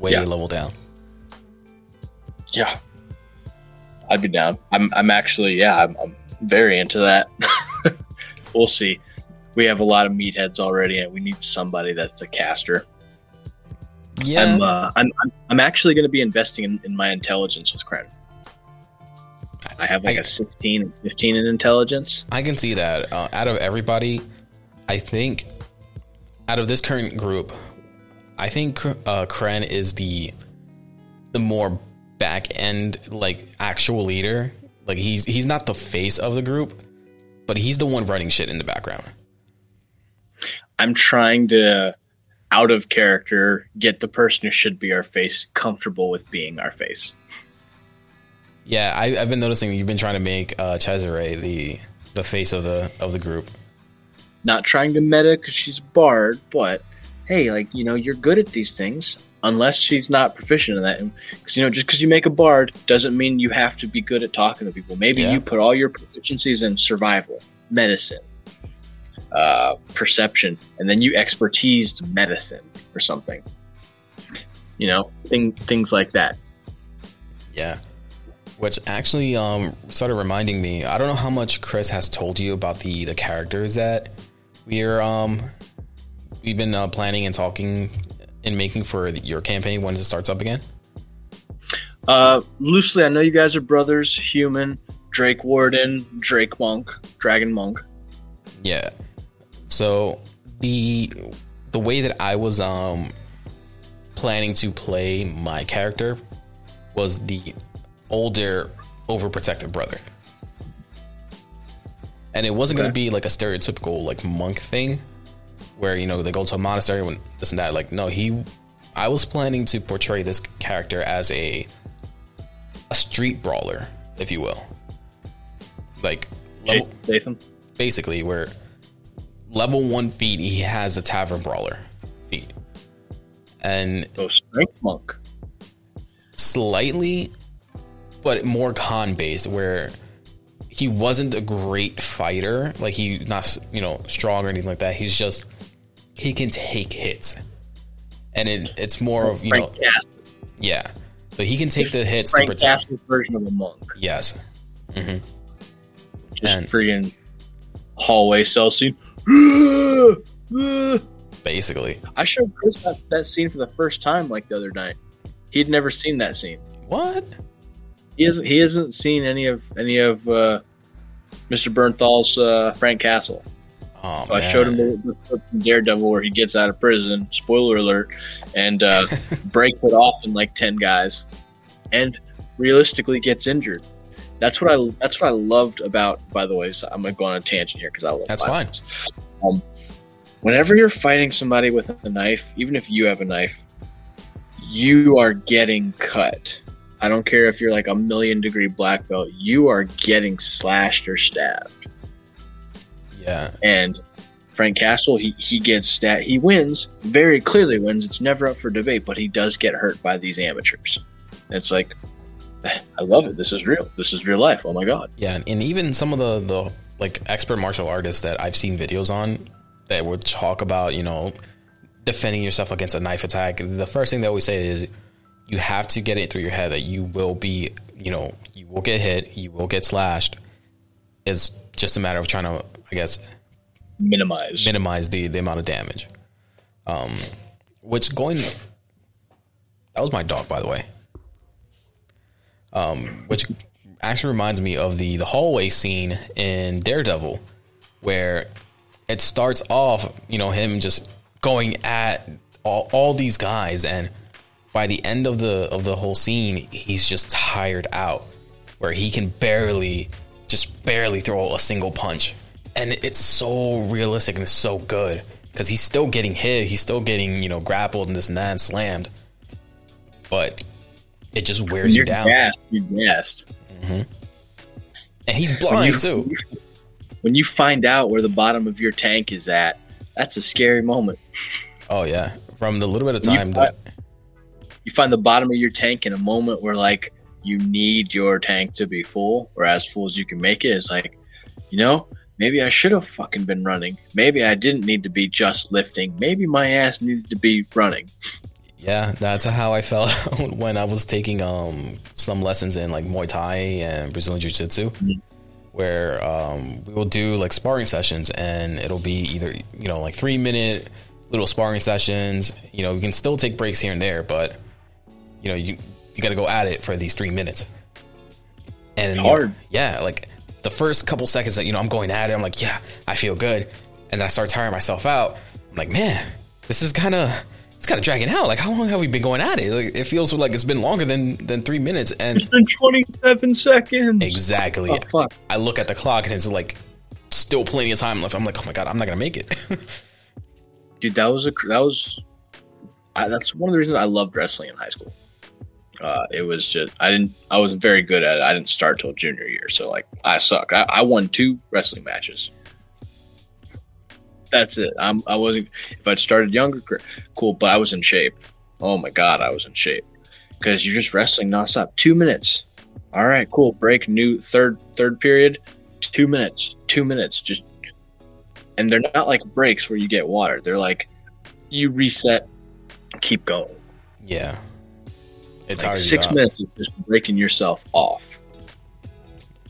way Yeah. level down. Yeah, I'd be down. I'm, I'm actually, yeah, I'm, I'm very into that. *laughs* we'll see. We have a lot of meatheads already, and we need somebody that's a caster. Yeah, I'm, uh, I'm, I'm, I'm actually going to be investing in, in my intelligence with Kren. I have like I- a 16 and 15 in intelligence. I can see that. Uh, out of everybody, I think out of this current group, I think uh, Kren is the the more back end like actual leader. Like he's he's not the face of the group, but he's the one running shit in the background. I'm trying to, out of character, get the person who should be our face comfortable with being our face. Yeah, I, I've been noticing you've been trying to make uh, Cesare the the face of the of the group. not trying to meta because she's a bard, but hey, like you know, you're good at these things. Unless she's not proficient in that, because you know, just because you make a bard doesn't mean you have to be good at talking to people. Maybe Yeah. you put all your proficiencies in survival, medicine, uh, perception, and then you expertise medicine or something. You know, thing, things like that. Yeah. Which actually um, started reminding me. I don't know how much Chris has told you about the the characters that we're um we've been uh, planning and talking and making for your campaign once it starts up again. Uh, loosely, I know you guys are brothers. Human, Drake Warden, Drake Monk, Dragon Monk. Yeah. So the the way that I was um planning to play my character was the older overprotective brother. And it wasn't Okay. going to be like a stereotypical like monk thing where you know they go to a monastery and this and that like no he I was planning to portray this character as a a street brawler if you will. Like level, Jason basically where level one feat he has a tavern brawler feat and Oh, Strength Monk. slightly but more con based where he wasn't a great fighter. Like he's not you know strong or anything like that. He's just he can take hits, and it, it's more of you Frank know Castle. yeah. So he can take the hits Frank to protect. Castle's version of a monk. Yes. hmm Just And- freaking hallway cell scene. *gasps* Basically. I showed Chris that, that scene for the first time like the other night. He'd never seen that scene. What? He hasn't. He hasn't seen any of any of uh, Mr. Bernthal's uh, Frank Castle. Oh So. I showed him the, the clip Daredevil where he gets out of prison. Spoiler alert, and uh, *laughs* breaks it off in like ten guys, and realistically gets injured. That's what I. That's what I loved about. By the way, so I'm gonna go on a tangent here because I love. That's violence. Um, whenever you're fighting somebody with a knife, even if you have a knife, you are getting cut. I don't care if you're like a million degree black belt. You are getting slashed or stabbed Yeah. and Frank Castle, he, he gets stat. He wins very clearly. Wins. It's never up for debate, but he does get hurt by these amateurs. It's like, *sighs* I love it. This is real. This is real life. Oh my god. Yeah, and, and even some of the the like expert martial artists that I've seen videos on that would talk about, you know, defending yourself against a knife attack. The first thing they always say is you have to get it through your head that you will be, you know, you will get hit, you will get slashed. It's just a matter of trying to, I guess, Minimize. minimize the, the amount of damage. Um, which going, that was my dog, by the way. Um, which actually reminds me of the the hallway scene in Daredevil, where it starts off, you know, him just going at all, all these guys, and by the end of the of the whole scene, he's just tired out, where he can barely, just barely throw a single punch, and it's so realistic and it's so good because he's still getting hit, he's still getting you know grappled and this and that and slammed, but it just wears you you're down, gassed. You're gassed. Mm-hmm. and he's When blind you- too. When you find out where the bottom of your tank is at, that's a scary moment. Oh yeah, from the little bit of You time fi- that You find the bottom of your tank in a moment where like you need your tank to be full or as full as you can make it. It's like, you know, maybe I should have fucking been running. Maybe I didn't need to be just lifting. Maybe my ass needed to be running. Yeah, that's how I felt *laughs* when I was taking um some lessons in like Muay Thai and Brazilian Jiu Jitsu, Mhm. where um we will do like sparring sessions and it'll be either you know like three minute little sparring sessions. You know, you can still take breaks here and there, but you know you you got to go at it for these three minutes. And you know, Hard. yeah, like the first couple seconds that you know I'm going at it, I'm like, yeah, I feel good, and then I start tiring myself out. I'm like, man, this is kind of it's kind of dragging out. Like, how long have we been going at it? Like, it feels like it's been longer than than three minutes. And It's been 27 seconds. exactly, Oh, fuck. I look at the clock and it's like still plenty of time left. I'm like, oh my god, I'm not gonna make it. *laughs* Dude, that was a that was I, that's one of the reasons I loved wrestling in high school. Uh, it was just I didn't I wasn't very good at it. I didn't start till junior year, so like I suck. I, I won two wrestling matches. That's it. I'm I wasn't. If I'd started younger, cool. But I was in shape. Oh my god, I was in shape because you're just wrestling nonstop. Two minutes. All right, cool. Break. New third third period. Two minutes. Two minutes. Just and they're not like breaks where you get water. They're like you reset, keep going. yeah, it's Like six up. minutes of just breaking yourself off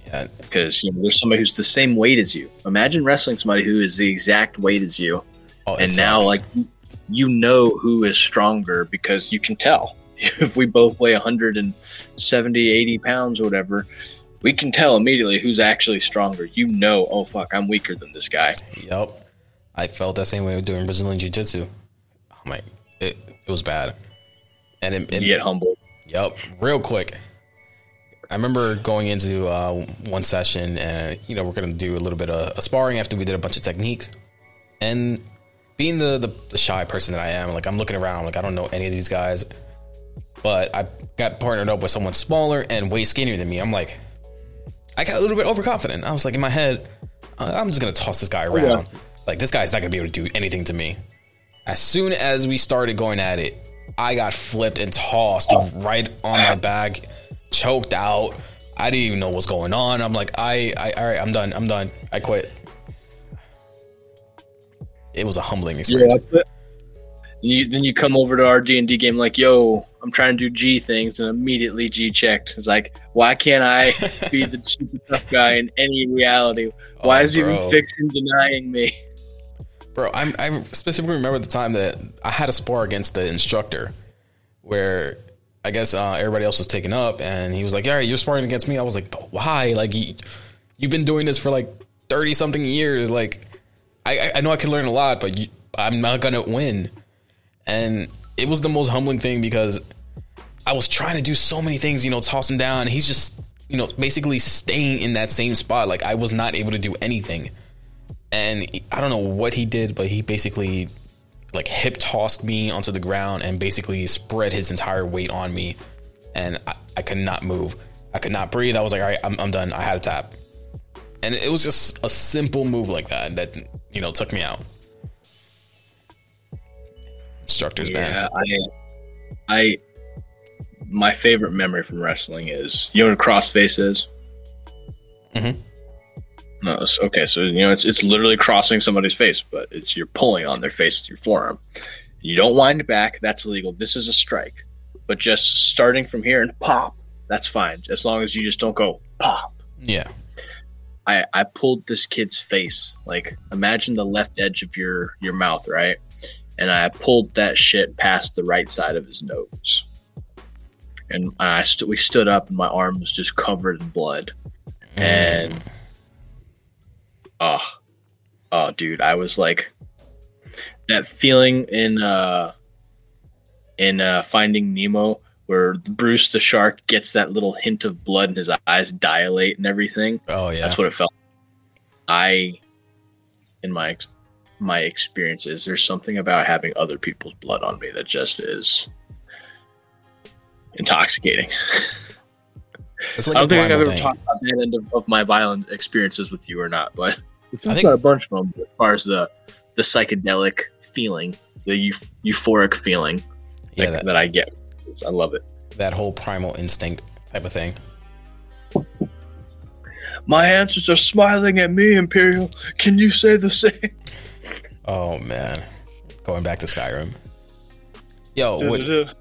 Yeah, because you know there's somebody who's the same weight as you. Imagine wrestling somebody who is the exact weight as you, oh, and now like you- you know who is stronger because you can tell. *laughs* If we both weigh 170, 80 pounds or whatever, we can tell immediately who's actually stronger. You know, oh fuck, I'm weaker than this guy. Yep. I felt that same way with doing Brazilian Jiu Jitsu. Oh my, it, it was bad. And it, it You get humbled. Yep, real quick. I remember going into uh, one session, and you know we're gonna do a little bit of a sparring after we did a bunch of techniques, and being the, the the shy person that I am, like I'm looking around, like I don't know any of these guys, but I got partnered up with someone smaller and way skinnier than me. I'm like, I got a little bit overconfident. I was like in my head, "Uh, I'm just gonna toss this guy around. yeah. Like this guy's not gonna be able to do anything to me. As soon as we started going at it, I got flipped and tossed right on my back, choked out. I didn't even know what's going on. I'm like, I, I, all right, I'm done. I'm done. I quit. It was a humbling experience. Yeah, you, then you come over to our D and D game like, yo, I'm trying to do G things, and immediately G checked. It's like, why can't I be the *laughs* tough guy in any reality? Oh, why Oh, is even bro. fiction denying me? Bro, I'm, I specifically remember the time that I had a spar against the instructor where I guess uh, everybody else was taken up and he was like, all right, you're sparring against me. I was like, but why? Like, you, you've been doing this for like 30 something years. Like, I, I- know I can learn a lot, but you, I'm not to win. And it was the most humbling thing because I was trying to do so many things, you know, toss him down. He's just, you know, basically staying in that same spot. Like, I was not able to do anything and I don't know what he did, but he basically like hip tossed me onto the ground and basically spread his entire weight on me, and I, I could not move. I could not breathe. I was like, all right, I'm, I'm done. I had a tap, and it was just a simple move like that that you know took me out. Instructors, Yeah, man. I, I, my favorite memory from wrestling is you know what a crossface is. Mhm. No, okay, so you know it's it's literally crossing somebody's face, but it's you're pulling on their face with your forearm. You don't wind back; that's illegal. This is a strike, but just starting from here and pop, that's fine, as long as you just don't go pop. Yeah, I, I pulled this kid's face. Like imagine the left edge of your your mouth, right? And I pulled that shit past the right side of his nose. And I st- we stood up, and my arm was just covered in blood. Mm. And oh, oh, dude, I was like that feeling in uh in uh Finding Nemo where Bruce the shark gets that little hint of blood and his eyes dilate and everything. oh yeah. That's what it felt. I, in my ex- my experiences, there's something about having other people's blood on me that just is intoxicating. it's like I don't think I've ever thing. talked about that end of, of my violent experiences with you or not, but we've I talked think- about a bunch of them as far as the the psychedelic feeling, the euph- euphoric feeling yeah, that, that, that I get. I love it. that whole primal instinct type of thing. My answers are smiling at me, Imperial. Can you say the same? Oh man, going back to Skyrim. Yo, what, That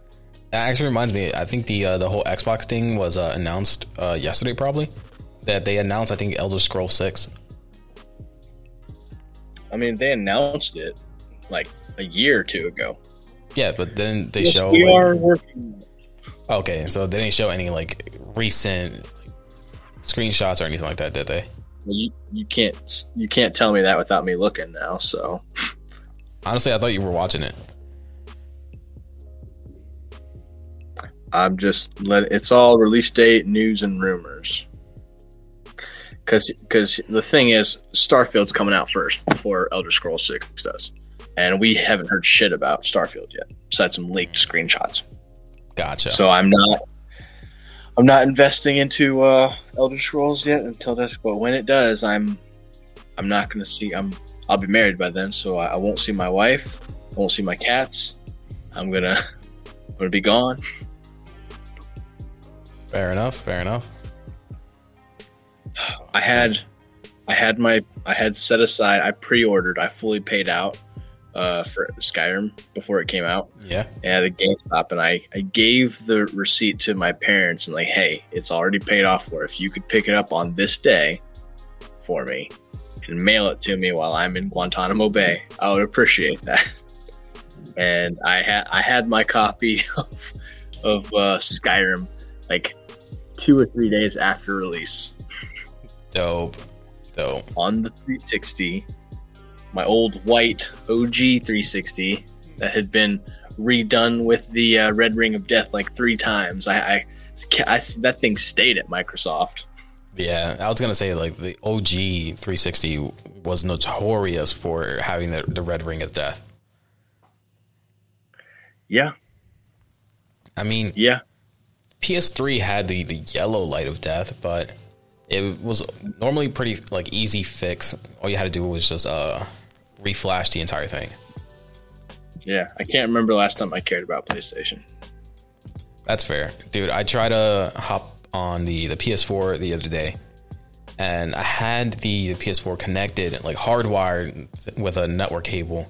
actually reminds me. I think the uh, the whole Xbox thing was uh, announced uh, yesterday, probably. That they announced, I think, Elder Scrolls Six. I mean, they announced it like a year or two ago. Yeah, but then they Yes, show. we like- are working. okay, so they didn't show any like recent screenshots or anything like that, did they? You you can't you can't tell me that without me looking now. So Honestly, I thought you were watching it. I'm just let it's all release date, news, and rumors. Because because the thing is, Starfield's coming out first before Elder Scrolls Six does, and we haven't heard shit about Starfield yet. Besides some leaked screenshots. Gotcha. So I'm not I'm not investing into uh, Elder Scrolls yet until this. But when it does, I'm I'm not going to see. I'm I'll be married by then, so I, I won't see my wife. I won't see my cats. I'm gonna *laughs* I'm gonna be gone. fair enough. Fair enough. I had I had my I had set aside. I pre-ordered. I fully paid out uh, for Skyrim before it came out. Yeah. at a GameStop, and I, I gave the receipt to my parents and like, hey, it's already paid off for. If you could pick it up on this day for me and mail it to me while I'm in Guantanamo Bay, I would appreciate that. *laughs* And I had I had my copy *laughs* of of uh, Skyrim like two or three days after release Dope. Dope. on the 360, my old white OG 360 that had been redone with the uh, Red Ring of Death like three times. I, I, I- that thing stayed at Microsoft. Yeah, I was gonna say like the OG 360 was notorious for having the, the red ring of death. Yeah, I mean, yeah, PS3 had the the yellow light of death, but it was normally pretty like easy fix. All you had to do was just uh reflash the entire thing. yeah. I can't remember last time I cared about PlayStation. That's fair, dude. I tried to hop on the the PS4 the other day, and I had the, the PS4 connected like hardwired with a network cable,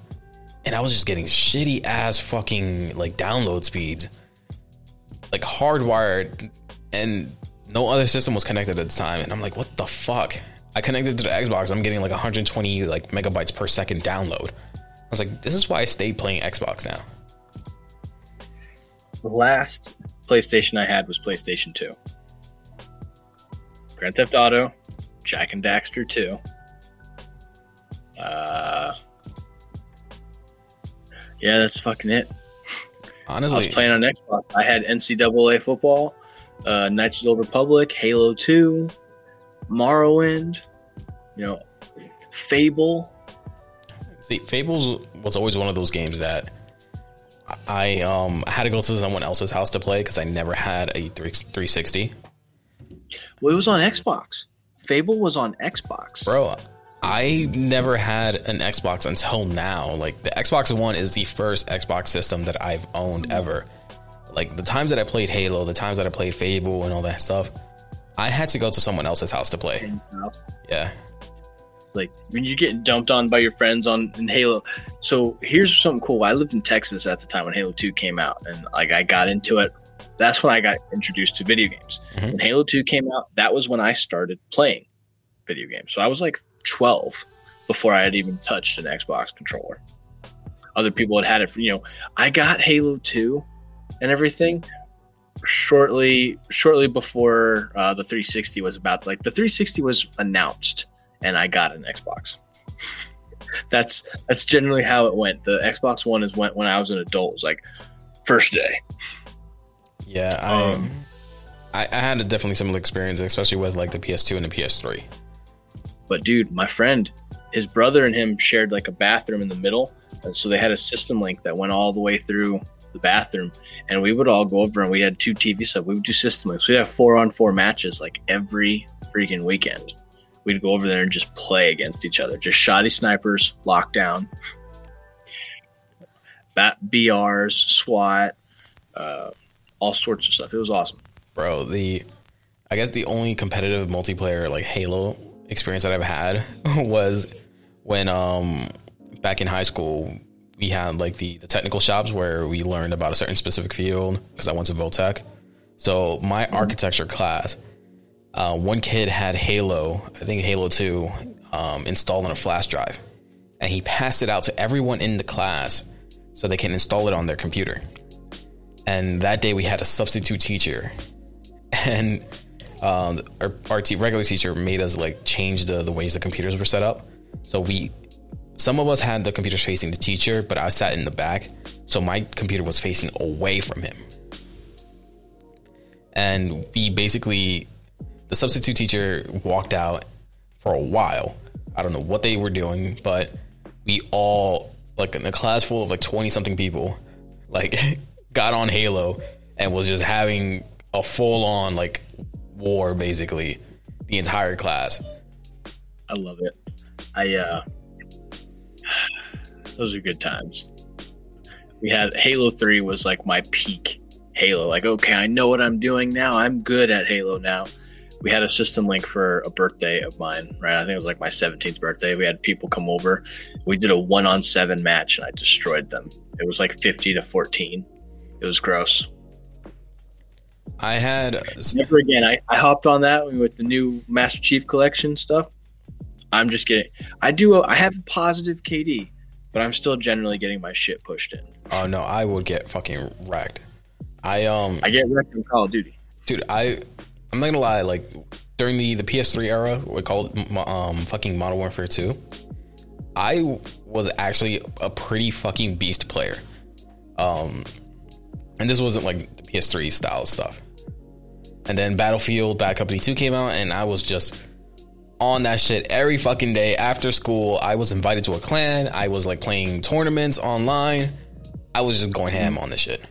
and I was just getting shitty ass fucking like download speeds, like hardwired, and no other system was connected at the time, and I'm like, what the fuck? I connected to the Xbox, I'm getting like 120 like megabytes per second download. I was like, this is why I stay playing Xbox now. The last PlayStation I had was PlayStation 2. Grand Theft Auto, Jak and Daxter 2. Uh, yeah, that's fucking it. Honestly, I was playing on Xbox. I had NCAA football, uh, Knights of the Old Republic, Halo 2, Morrowind, you know, Fable. See, Fables was always one of those games that I um had to go to someone else's house to play because I never had a 360. Well, it was on Xbox. Fable was on Xbox. Bro, I never had an Xbox until now. Like the Xbox One is the first Xbox system that I've owned ever. Like the times that I played Halo, the times that I played Fable and all that stuff, I had to go to someone else's house to play. Yeah. Like when you're getting dumped on by your friends on in Halo. So here's something cool. I lived in Texas at the time when Halo 2 came out, and like I got into it. That's when I got introduced to video games. Mhm. When Halo 2 came out, that was when I started playing video games. So I was like 12 before I had even touched an Xbox controller. Other people had had it for, you know, I got Halo 2 and everything shortly shortly before uh, the 360 was about like the 360 was announced and I got an Xbox. that's that's generally how it went. The Xbox One is went when I was an adult. It was like first day. Yeah, I, Um, I I had a definitely similar experience, especially with like the PS2 and the PS3. But dude, my friend, his brother and him shared like a bathroom in the middle, and so they had a system link that went all the way through the bathroom, and we would all go over and we had two TV sub. We would do system links. We'd have four on four matches like every freaking weekend. We'd go over there and just play against each other, just shotty snipers, lockdown, bat BRs, SWAT, uh, all sorts of stuff. It was awesome. Bro, the I guess the only competitive multiplayer like Halo experience that I've had *laughs* was when um back in high school we had like the, the technical shops where we learned about a certain specific field because I went to Voltech. So my architecture class, uh, one kid had Halo, I think Halo 2, um, installed on a flash drive. And he passed it out to everyone in the class so they can install it on their computer. And that day we had a substitute teacher. *laughs* And um, our, our te- regular teacher made us like change the, the ways the computers were set up. So we, some of us had the computers facing the teacher, but I sat in the back. So my computer was facing away from him. And we basically, the substitute teacher walked out for a while. I don't know what they were doing, but we all, like in a class full of like 20 something people, like *laughs* got on Halo and was just having a full on like war basically the entire class. I love it. I uh those are good times. We had Halo 3 was like my peak Halo. Like, okay, I know what I'm doing now. I'm good at Halo now. We had a system link for a birthday of mine, right? I think it was like my 17th birthday. We had people come over. We did a one on seven match and I destroyed them. It was like 50 to 14. It was gross. I had Never again. I, I hopped on that with the new Master Chief Collection stuff. I'm just kidding. I do. A, I have a positive KD, but I'm still generally getting my shit pushed in. oh no, I would get fucking wrecked. I um I get wrecked in Call of Duty. dude, I I'm not gonna lie, like during the the PS3 era, we called um fucking Modern Warfare 2. I was actually a pretty fucking beast player. Um and this wasn't like the PS3 style stuff. And then Battlefield Bad Company 2 came out and I was just on that shit every fucking day after school. I was invited to a clan. I was like playing tournaments online. I was just going ham on this shit.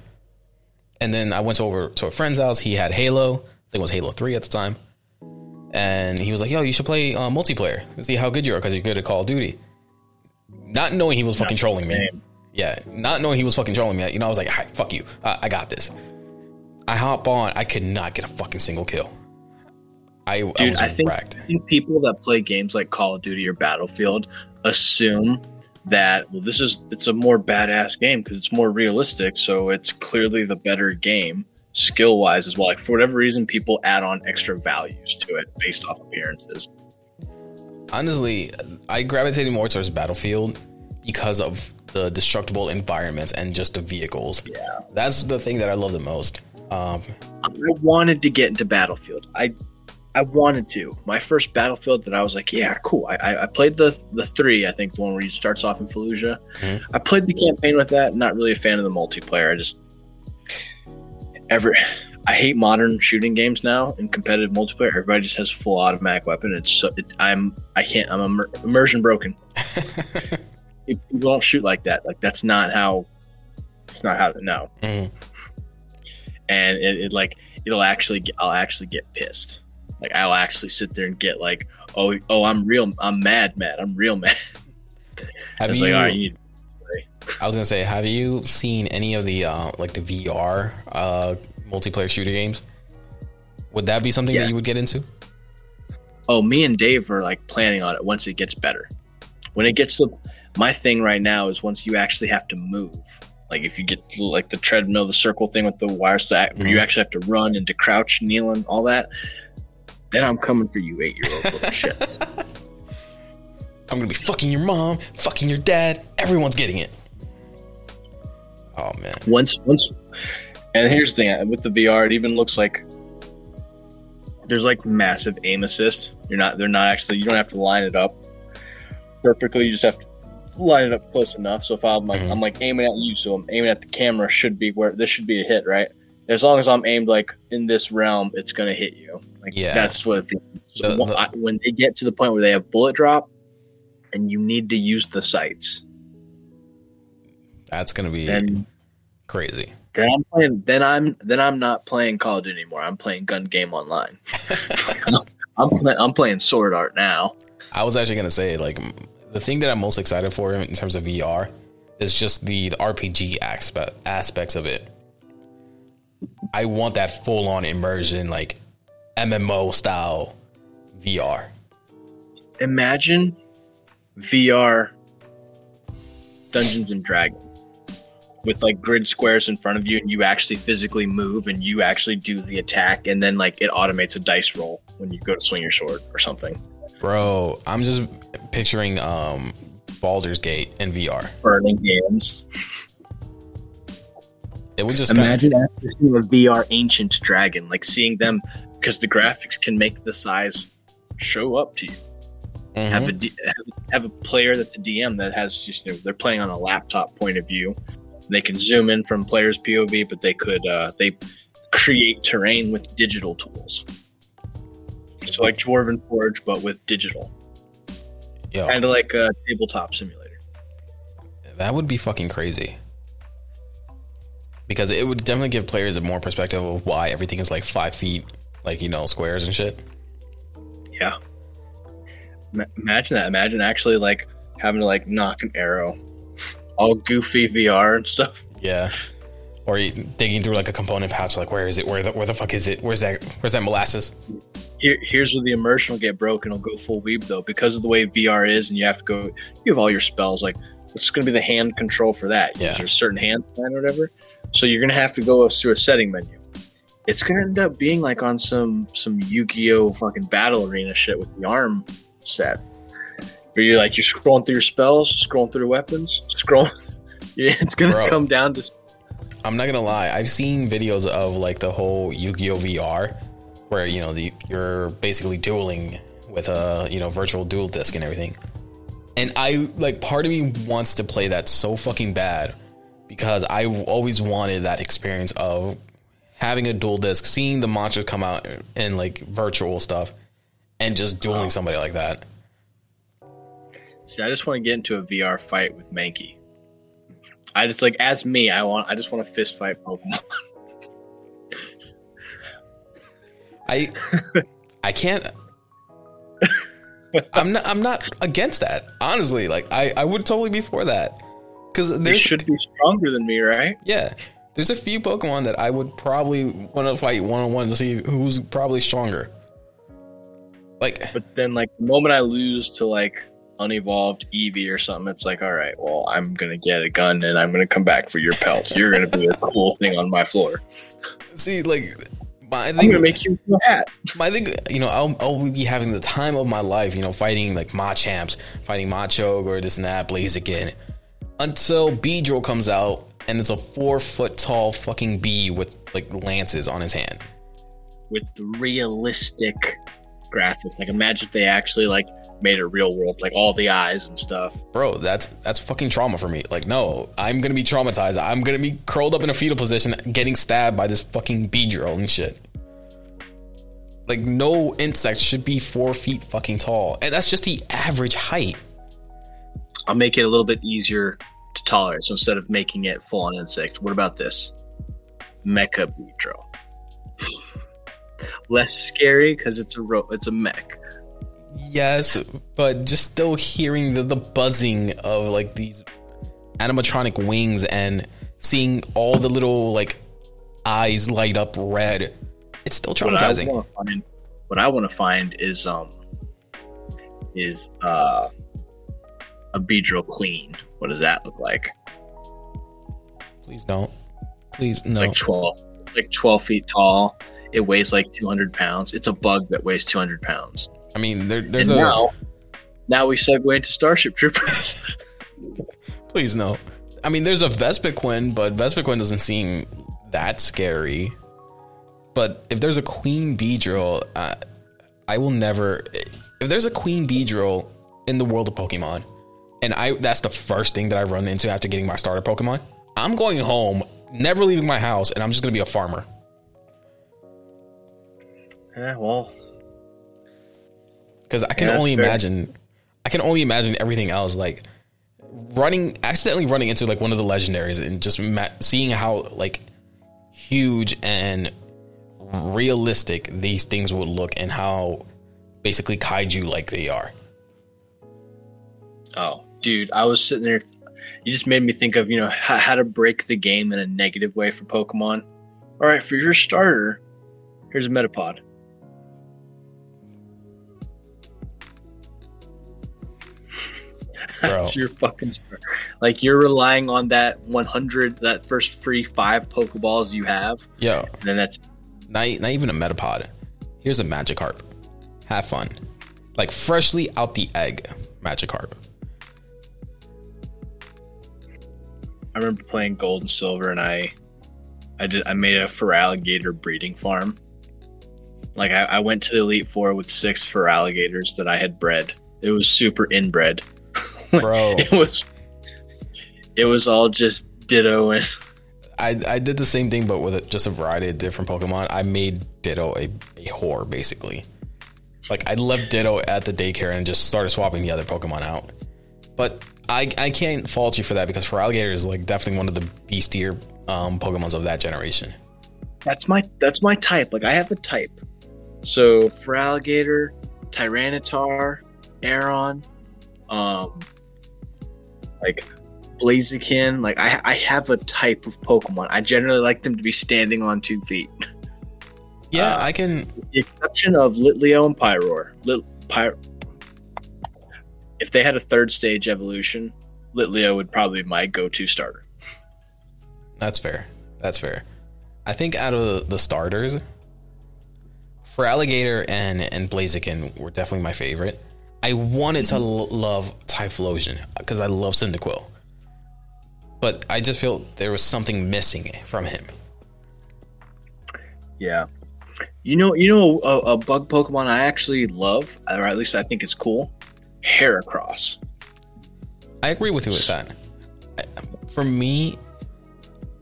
And then I went over to a friend's house. He had Halo. I think it was Halo 3 at the time. And he was like, yo, you should play uh, multiplayer and see how good you are because you're good at Call of Duty. Not knowing he was fucking trolling me. Yeah, not knowing he was fucking trolling me. You know, I was like, "Hi, fuck you. Uh, I got this. I hop on. I could not get a fucking single kill. I, I Dude, was I think. Think people that play games like Call of Duty or Battlefield assume that well, this is it's a more badass game because it's more realistic, so it's clearly the better game skill wise as well. Like for whatever reason, people add on extra values to it based off appearances. Honestly, I gravitated more towards Battlefield because of the destructible environments and just the vehicles. Yeah, That's the thing that I love the most. Um, I wanted to get into Battlefield. I I wanted to. My first Battlefield that I was like, yeah, cool. I, I, I played the the three. I think the one where he starts off in Fallujah. Mhm. I played the campaign with that. Not really a fan of the multiplayer. I just ever. I hate modern shooting games now in competitive multiplayer. Everybody just has full automatic weapon. It's so it's, I'm I can't I'm immer- immersion broken. *laughs* People don't shoot like that. Like that's not how. It's not how. No mhm. and it, it like it'll actually get, I'll actually get pissed. Like I'll actually sit there and get like, oh oh I'm real I'm mad mad I'm real mad. have you? like right, you I was gonna say, have you seen any of the uh, like the VR uh, multiplayer shooter games? Would that be something that you would get into? oh me and Dave are like planning on it once it gets better. When it gets to my thing right now is once you actually have to move. Like if you get like the treadmill, the circle thing with the wire stack, where you Mhm. actually have to run and to crouch, kneel, and all that. Then I'm coming for you, eight year old little shits. *laughs* I'm gonna be fucking your mom, fucking your dad. Everyone's getting it. Oh man, once once and here's the thing with the VR it even looks like there's like massive aim assist you're not they're not actually you don't have to line it up perfectly you just have to line it up close enough so if I'm like Mhm. I'm like aiming at you so I'm aiming at the camera should be where this should be a hit right as long as I'm aimed like in this realm it's gonna hit you like Yeah. that's what it, so The- the- I- when they get to the point where they have bullet drop and you need to use the sights that's gonna be then crazy. Then I'm playing. Then I'm then I'm not playing Call of Duty anymore. I'm playing Gun Gale Online. *laughs* *laughs* I'm play, I'm playing Sword Art now. I was actually gonna say like the thing that I'm most excited for in terms of VR is just the, the RPG aspect aspects of it. I want that full on immersion, like MMO style VR. Imagine VR Dungeons and Dragons with like grid squares in front of you, and you actually physically move, and you actually do the attack, and then like it automates a dice roll when you go to swing your sword or something. Bro, I'm just picturing um Baldur's Gate in VR. Burning hands. It would just kinda, Imagine after seeing a VR ancient dragon, like seeing them because the graphics can make the size show up to you. Mhm. Have a D- have- a player that's a DM that has just you know they're playing on a laptop point of view. They can zoom in from players' POV, but they could uh, they create terrain with digital tools. So like Dwarven Forge, but with digital, Yo, kind of like a tabletop simulator. that would be fucking crazy. Because it would definitely give players a more perspective of why everything is like five feet, like you know, squares and shit. Yeah. Ma- Imagine that. Imagine actually like having to like nock an arrow, all goofy VR and stuff. Yeah. Or digging through like a component pouch, like where is it? Where the where the fuck is it? Where's that? Where's that molasses? Here, here's where the immersion will get broken. It'll go full weeb though, because of the way VR is, and you have to go. You have all your spells. Like, what's going to be the hand control for that? Yeah. Is there a certain hand plan or whatever? So you're going to have to go through a setting menu. It's going to end up being like on some some Yu-Gi-Oh fucking battle arena shit with the arm set. Where you're like you're scrolling through your spells, scrolling through weapons, scrolling. *laughs* Yeah, it's going to come down to I'm not gonna lie. I've seen videos of like the whole Yu-Gi-Oh VR, where you know the you're basically dueling with a you know virtual duel disk and everything. And I like part of me wants to play that so fucking bad because I always wanted that experience of having a duel disk, seeing the monsters come out and like virtual stuff, and just dueling somebody like that. See, I just want to get into a VR fight with Mankey. I just like as me, I want I just want to fist fight Pokemon. *laughs* I I can't I'm not I'm not against that. Honestly, like I I would totally be for that. Cuz They should be stronger than me, right? yeah, there's a few Pokemon that I would probably want to fight one on one to see who's probably stronger. Like, But then, like, the moment I lose to like unevolved Eevee or something, it's like, all right, well, I'm gonna get a gun and I'm gonna come back for your pelt. You're gonna be a cool thing on my floor. see, like my I'm thing, gonna make you a hat. my thing, you know, I'll, I'll be having the time of my life, you know, fighting like Machamps, fighting Machoke or this and that, Blaziken, until Beedrill comes out and it's a four foot tall fucking bee with like lances on his hand. with realistic graphics. Like imagine if they actually like made a real world, like all the eyes and stuff. Bro, that's that's fucking trauma for me. Like, no, I'm gonna be traumatized. I'm gonna be curled up in a fetal position, getting stabbed by this fucking Beedrill and shit. Like, no insect should be four feet fucking tall, and that's just the average height. I'll make it a little bit easier to tolerate. So instead of making it full on insect, what about this? Mecha Beedrill. *sighs* Less scary because it's a ro- it's a mech. Yes, but just still hearing the, the buzzing of like these animatronic wings and seeing all the little like eyes light up red. It's still What I traumatizing. want to find, what I want to find is um is uh a Beedrill queen. What does that look like? Please don't. Please no. It's like twelve. It's like twelve feet tall. It weighs like two hundred pounds. It's a bug that weighs two hundred pounds. I mean, there, there's and a now, now we segue into Starship Troopers. *laughs* please no. I mean, there's a Vespa Vespiquen, but Vespa Vespiquen doesn't seem that scary. But if there's a Queen Beedrill, uh, I will never. If there's a Queen Beedrill in the world of Pokemon, and I that's the first thing that I run into after getting my starter Pokemon, I'm going home, never leaving my house, and I'm just gonna be a farmer. yeah, well, because I can Yeah, only fair. imagine. I can only imagine everything else, like running, accidentally running into like one of the legendaries, and just ma- seeing how like huge and realistic these things would look, and how basically kaiju like they are. oh, dude, I was sitting there. You just made me think of you know how, how to break the game in a negative way for Pokemon. All right, for your starter, here's a Metapod. *laughs* That's your fucking starter. Like you're relying on that 100, that first free five Pokeballs you have, Yeah. and then that's not not even a Metapod. Here's a Magikarp. Have fun, like freshly out the egg, Magikarp. I remember playing Gold and Silver, and I, I did. I made a Feraligatr breeding farm. Like I, I went to the Elite Four with six Feraligatrs that I had bred. It was super inbred. Bro, *laughs* It was. It was all just Ditto and I, I did the same thing, but with a, just a variety of different Pokemon. I made Ditto a, a whore, basically. Like, I left Ditto at the daycare and just started swapping the other Pokemon out. But I, I can't fault you for that because Feraligatr is, like, definitely one of the beastier um, Pokemons of that generation. that's my that's my type. Like I have a type. So Feraligatr, Tyranitar, Aggron, um, like Blaziken. Like I I have a type of Pokemon. I generally like them to be standing on two feet. *laughs* Yeah, Uh, I can. the exception of Litleo and Pyroar. Lit, Py- if they had a third stage evolution, Litleo would probably be my go-to starter. That's fair. That's fair. I think out of the starters, Feraligatr and, and Blaziken were definitely my favorite. I wanted to l- love Typhlosion because I love Cyndaquil. But I just feel there was something missing from him. Yeah. You know, you know, a, a bug Pokemon I actually love, or at least I think it's cool. Heracross. I agree with you with that. For me,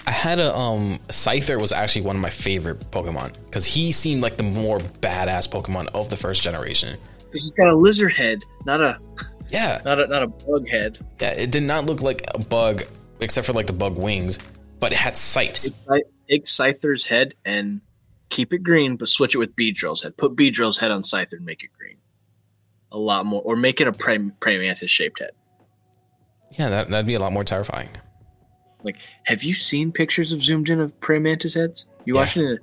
I had a um Scyther was actually one of my favorite Pokemon because he seemed like the more badass Pokemon of the first generation. This has got a lizard head, not a Yeah, not a not a bug head. Yeah, it did not look like a bug, except for like the bug wings, but it had sights. Take, take Scyther's head and keep it green, but switch it with Beedrill's head. Put Beedrill's head on Scyther and make it green. A lot more, or make it a prey, prey mantis shaped head. Yeah, that, that'd be a lot more terrifying. Like, have you seen pictures of zoomed in of praying mantis heads? You Yeah. watching it?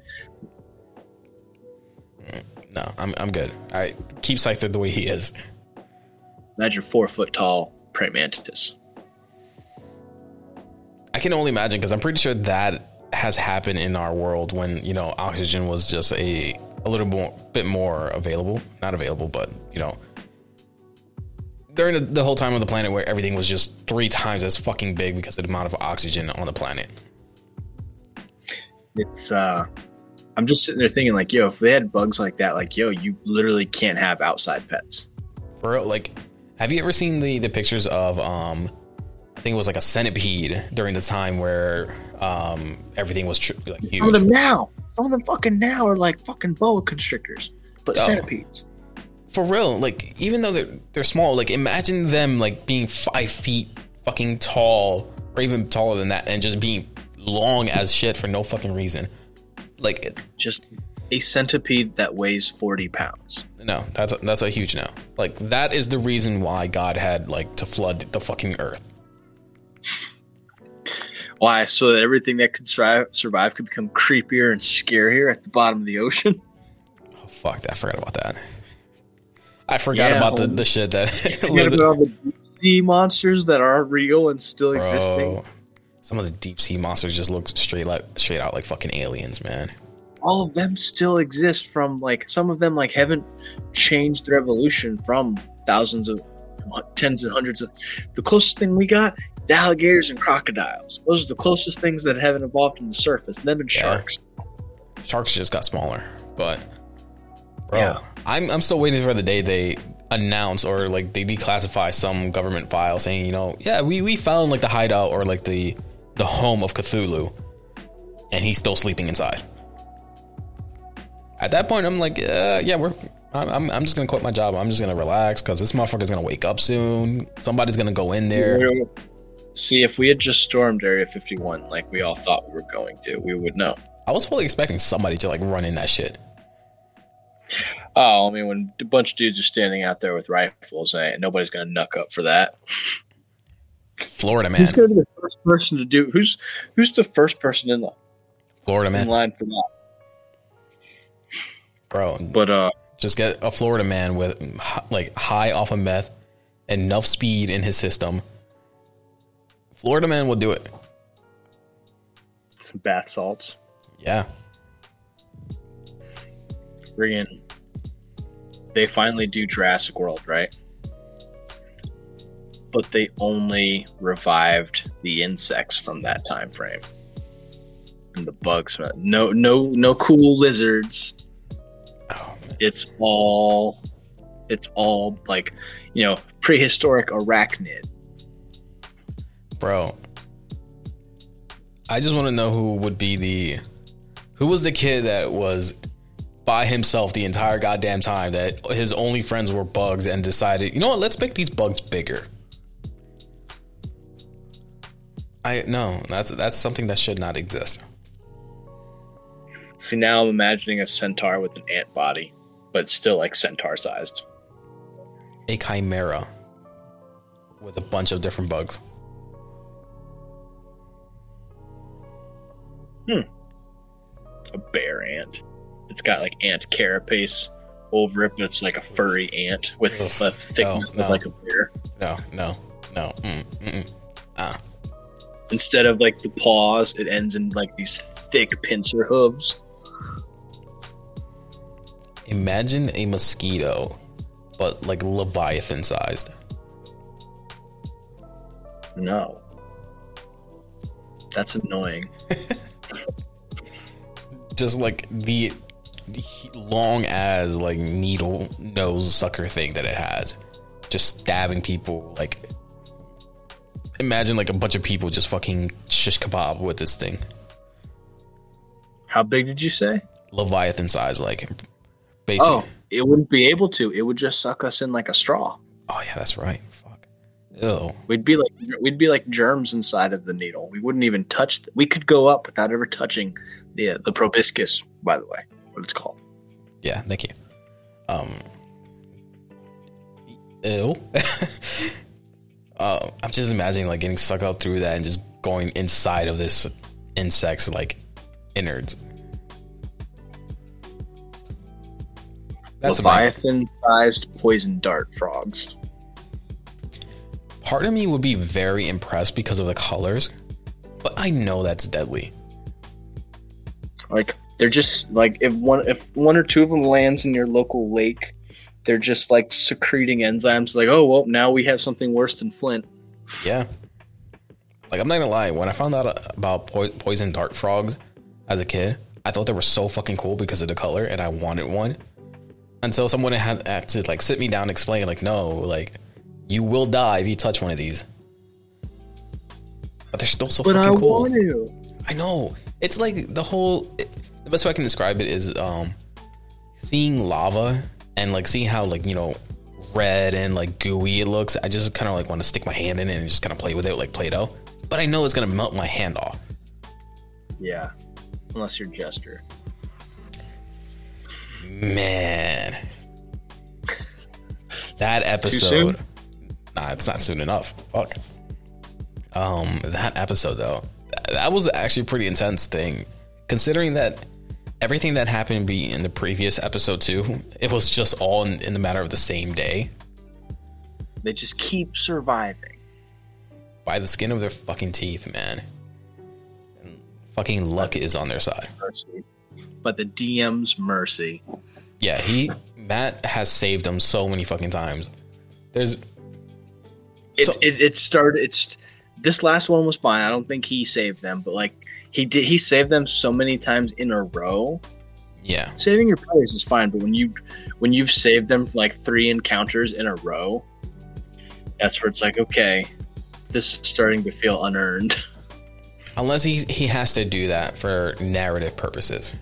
No, I'm I'm good. Right, keep Scyther the way he is. Imagine four foot tall praying mantis. I can only imagine because I'm pretty sure that has happened in our world when you know oxygen was just a a little more, bit more available. Not available, but you know, during the, whole time of the planet where everything was just three times as fucking big because of the amount of oxygen on the planet. It's uh I'm just sitting there thinking like, yo, if they had bugs like that, like, yo, you literally can't have outside pets. For real, like, have you ever seen the the pictures of um, I think it was like a centipede during the time where um everything was tr- like huge. Some of them now, some of them fucking now are like fucking boa constrictors, but Oh. centipedes. For real, like even though they're they're small, like imagine them like being five feet fucking tall, or even taller than that, and just being long as shit for no fucking reason. Like Just a centipede that weighs forty pounds. no, that's a, that's a huge no. Like that is the reason why God had like to flood the fucking earth. Why? So that everything that could survive, survive could become creepier and scarier at the bottom of the ocean. Oh fuck, I forgot about that. I forgot Yeah, about the, oh. the shit that Forget lives- about all the deep sea monsters that are real and still existing. Some of the deep sea monsters just look straight like straight out like fucking aliens, man. All of them still exist. From like some of them like haven't changed their evolution from thousands of tens and hundreds of. The closest thing we got is alligators and crocodiles. Those are the closest things that haven't evolved from the surface. Them and Yeah. sharks. Sharks just got smaller, but bro, Yeah. I'm I'm still waiting for the day they announce or like they declassify some government file saying, you know, yeah, we we found like the hideout or like the the home of Cthulhu, and he's still sleeping inside. At that point, I'm like, uh, yeah, we're. I'm, I'm, I'm just gonna quit my job. I'm just gonna relax because this motherfucker's gonna wake up soon. Somebody's gonna go in there. See, if we had just stormed Area 51 like we all thought we were going to, we would know. I was fully expecting somebody to like run in that shit. Oh, I mean, when a bunch of dudes are standing out there with rifles, eh, nobody's going to knuck up for that. Florida Who's man, going to be the first person to do? Who's who's the first person in, the, Florida in man, line for that? Bro. But uh, Just get a Florida man with like high off of meth, enough speed in his system. Florida man will do it. some bath salts. Yeah, Friggin' they finally do Jurassic World, right? But they only revived the insects from that time frame. And the bugs. No no no cool lizards. It's all it's all like, you know, prehistoric arachnid. bro. I just want to know who would be the who was the kid that was by himself the entire goddamn time that his only friends were bugs and decided, you know what, let's make these bugs bigger. I no, that's that's something that should not exist. See now I'm imagining a centaur with an ant body, but still like centaur sized. A chimera with a bunch of different bugs. Hmm. A bear ant. It's got like ant carapace over it, but it's like a furry ant with a thickness no, of like a bear. No, no, no. Mm, mm-mm. Ah, Instead of like the paws, it ends in like these thick pincer hooves. Imagine a mosquito, but like leviathan sized. No. That's annoying. *laughs* just like the, long as like needle nose sucker thing that it has just stabbing people like imagine like a bunch of people just fucking shish kebab with this thing How big did you say? leviathan size like basically Oh, it wouldn't be able to. It would just suck us in like a straw. oh yeah that's right fuck Ew. We'd be like we'd be like germs inside of the needle. We wouldn't even touch. The, we could go up without ever touching the the proboscis. By the way, what it's called. yeah thank you um ew *laughs* uh, i'm just imagining like getting sucked up through that and just going inside of this insect's like innards That's Leviathan-sized poison dart frogs. part of me would be very impressed because of the colors, but I know that's deadly. Like they're just like if one if one or two of them lands in your local lake, they're just like secreting enzymes. Like oh well, now we have something worse than Flint. Yeah. Like I'm not gonna lie, when I found out about po- poison dart frogs as a kid, I thought they were so fucking cool because of the color, and I wanted one. Until someone had, had to like sit me down and explain, like, no, like you will die if you touch one of these. But they're still so fucking cool. to. I know. It's like the whole. It, the best way I can describe it is um, seeing lava and like seeing how like you know red and like gooey it looks. I just kind of like want to stick my hand in it and just kind of play with it like Play-Doh. But I know it's gonna melt my hand off. Yeah, unless you're Jester. Man, that episode. Nah, it's not soon enough. Fuck. Um, that episode though, that was actually a pretty intense thing, considering that everything that happened be in the previous episode too. It was just all in, in the matter of the same day, They just keep surviving. by the skin of their fucking teeth, man. And fucking luck is on their side. Mercy. But the DM's mercy. Yeah, he Matt has saved them so many fucking times. There's It, So- it, it started. It's this last one was fine. I don't think he saved them, but like he did, he saved them so many times in a row. yeah, Saving your players is fine, but when you when you've saved them like three encounters in a row, that's where it's like, okay, this is starting to feel unearned. *laughs* unless he he has to do that for narrative purposes,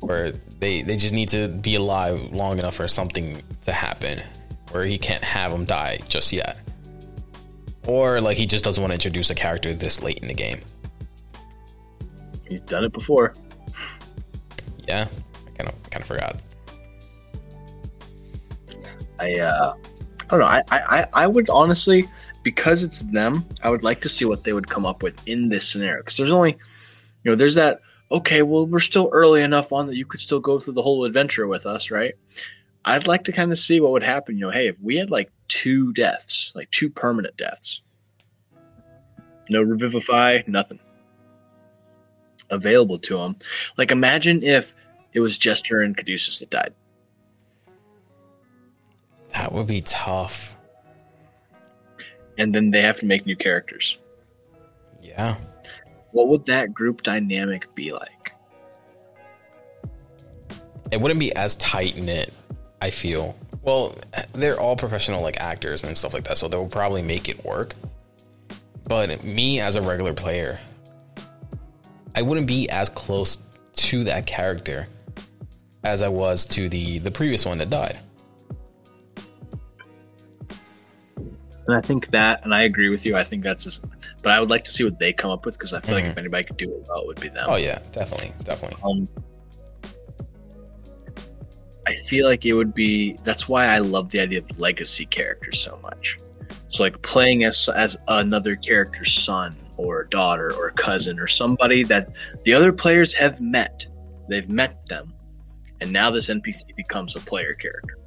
where they they just need to be alive long enough for something to happen, where he can't have them die just yet, or like he just doesn't want to introduce a character this late in the game. He's done it before. Yeah, I kind of kind of forgot. I uh, I don't know. I, I I would honestly, because it's them, I would like to see what they would come up with in this scenario. Because there's only, you know, there's that. Okay, well, we're still early enough on that you could still go through the whole adventure with us, right? I'd like to kind of see what would happen. You know, hey, if we had like two deaths, like two permanent deaths, no revivify, nothing available to them. Like, imagine if it was Jester and Caduceus that died. That would be tough. and then they have to make new characters. Yeah, What would that group dynamic be like? it wouldn't be as tight knit. I feel. Well, they're all professional like actors and stuff like that, so they'll probably make it work. But me as a regular player, I wouldn't be as close to that character as I was to the the previous one that died. And I think that, and I agree with you. I think that's just, but I would like to see what they come up with because I feel like if anybody could do it well, it would be them. Oh yeah, definitely, definitely. Um, I feel like it would be. That's why I love the idea of legacy characters so much. So like playing as as another character's son or daughter or cousin or somebody that the other players have met. They've met them, and now this NPC becomes a player character.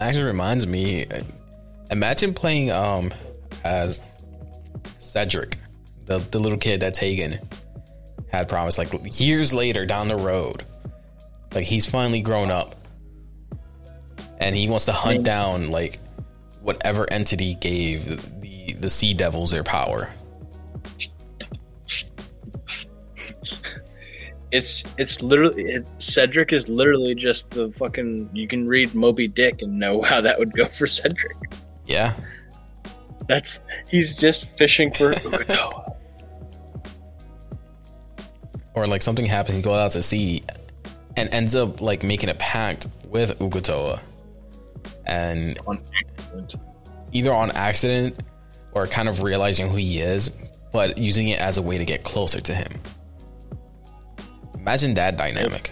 Actually reminds me. Imagine playing um as Cedric, the the little kid that Tegan had promised, like years later down the road. Like he's finally grown up, and he wants to hunt down like whatever entity gave the the Sea Devils their power. It's it's literally it, Cedric is literally just the fucking. You can read Moby Dick and know how that would go *laughs* for Cedric. Yeah, That's he's just fishing for Uk'otoa. *laughs* or like something happens, he goes out to sea, and ends up like making a pact with Uk'otoa, and on accident. either on accident or kind of realizing who he is, but using it as a way to get closer to him. Imagine that dynamic.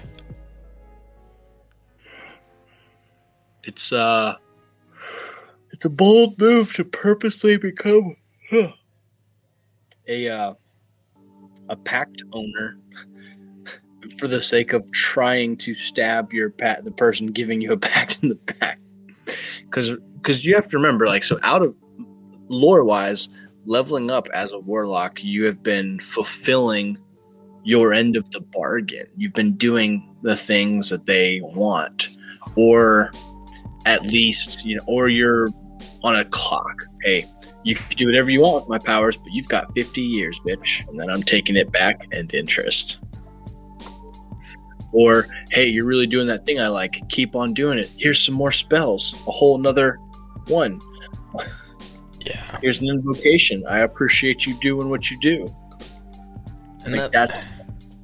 It's uh, it's a bold move to purposely become huh, a uh, a pact owner *laughs* for the sake of trying to stab your pat the person giving you a *laughs* pact in the back. Because because you have to remember, like, so out of lore wise, leveling up as a warlock, you have been fulfilling your end of the bargain. You've been doing the things that they want, or at least you know, or you're on a clock. Hey, you can do whatever you want with my powers, but you've got 50 years, bitch, and then I'm taking it back and interest. Or, hey, you're really doing that thing I like. Keep on doing it. Here's some more spells. A whole nother one. Yeah. Here's an invocation. I appreciate you doing what you do. I think that's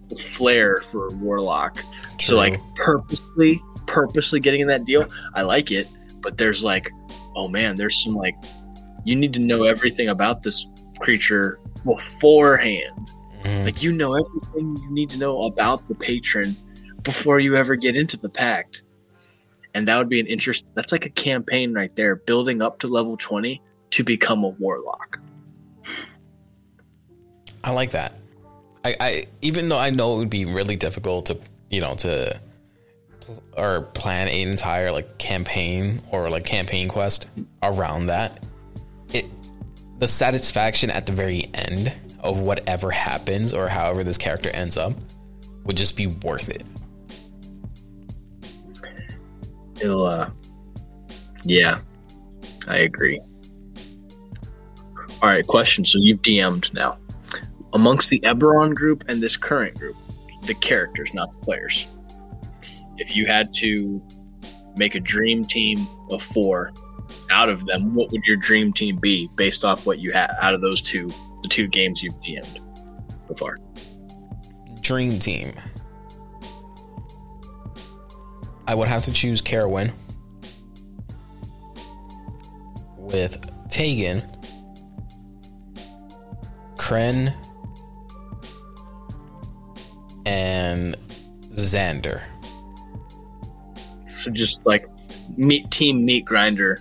the flair for a warlock. So like purposely, purposely getting in that deal, I like it. But there's like, oh man, there's some like, you need to know everything about this creature beforehand. Mhm. Like you know everything you need to know about the patron before you ever get into the pact. And that would be an interest. That's like a campaign right there, building up to level twenty to become a warlock. I like that. I, I even though I know it would be really difficult to you know to pl- or plan an entire like campaign or like campaign quest around that. It the satisfaction at the very end of whatever happens or however this character ends up would just be worth it. It'll, uh, yeah, I agree. All right, question. So you've DM'd now. Amongst the Eberron group and this current group, the characters, not the players. If you had to make a dream team of four out of them, what would your dream team be based off what you had out of those two, the two games you've DM'd so far? Dream team. I would have to choose Carowin with Tegan, Kren, and Xander. So just like meat team meat grinder.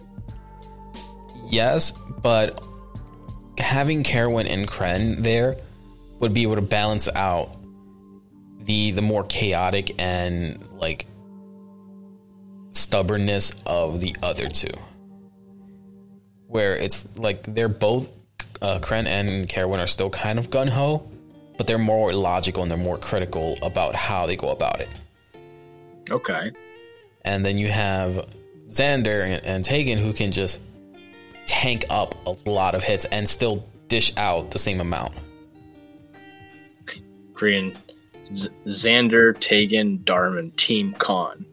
Yes, but having Carowin and Kren there would be able to balance out the the more chaotic and like stubbornness of the other two. Where it's like they're both uh, Kren and Carowin are still kind of gun ho, but they're more logical and they're more critical about how they go about it. Okay. And then you have Xander and, and Tegan who can just tank up a lot of hits and still dish out the same amount. Kren Z- Xander, Tegan, Darman, Team Con,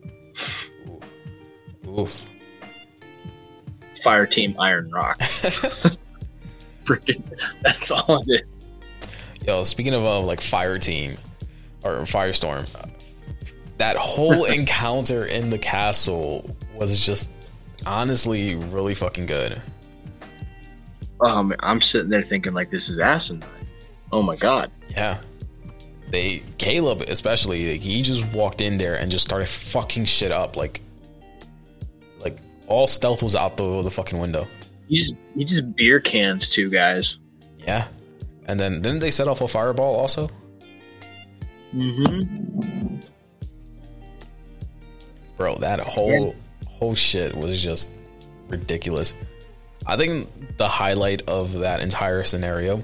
Oof. Fire Team Iron Rock. *laughs* *laughs* Freaking, that's all it is. Yo, speaking of uh, like fire team or firestorm, that whole *laughs* encounter in the castle was just honestly really fucking good. Um, I'm sitting there thinking like this is asinine. Oh my god. Yeah. They Caleb especially, like, he just walked in there and just started fucking shit up like like all stealth was out the the fucking window. He just he just beer cans two guys. Yeah. And then didn't they set off a fireball also? Mm-hmm. Bro, that whole whole shit was just ridiculous. I think the highlight of that entire scenario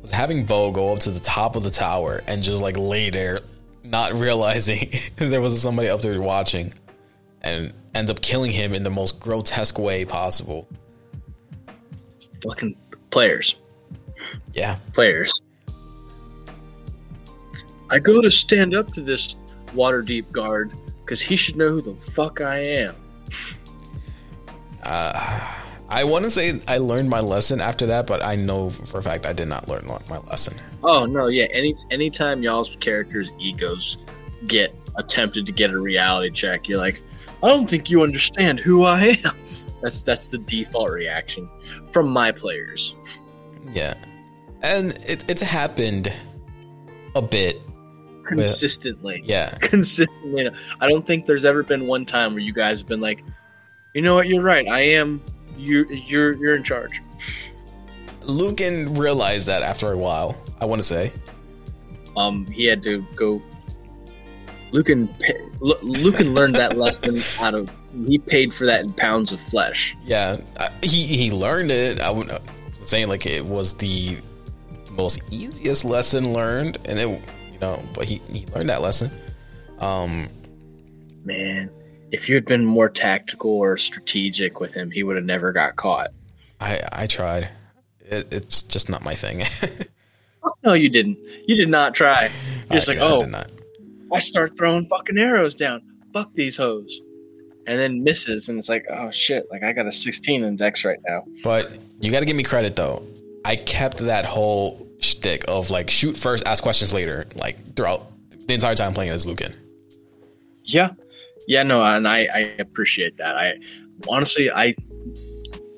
was having Beau go up to the top of the tower and just like lay there, not *laughs* realizing *laughs* there was somebody up there watching, and end up killing him in the most grotesque way possible. Fucking players. Yeah, Players. I go to stand up to this Waterdeep guard because he should know who the fuck I am. uh, I want to say I learned my lesson after that, but I know for a fact I did not learn my lesson. Oh no, yeah. Any anytime y'all's characters' egos get attempted to get a reality check, you're like, I don't think you understand who I am. *laughs* That's that's the default reaction from my players. Yeah, and it, it's happened a bit. Consistently. Yeah, Consistently. I don't think there's ever been one time where you guys have been like, you know what, you're right. I am you you're you're in charge. Lucan realized that after a while. I want to say, Um he had to go Lucan Lucan learned that lesson *laughs* out of he paid for that in pounds of flesh. Yeah, uh, he he learned it. I wouldn't saying like it was the most easiest lesson learned, and it you know, but he he learned that lesson. Um, man, if you had been more tactical or strategic with him, he would have never got caught. I I tried. It, it's just not my thing. *laughs* no, you didn't. You did not try. You're just I, like, I oh, not. I start throwing fucking arrows down. Fuck these hoes. And then misses, and it's like, oh shit, like I got a 16 in Dex right now. But you got to give me credit though. I kept that whole shtick of like shoot first, ask questions later, like throughout the entire time playing as Lucan. Yeah, yeah, no, and I, I appreciate that. I honestly, I,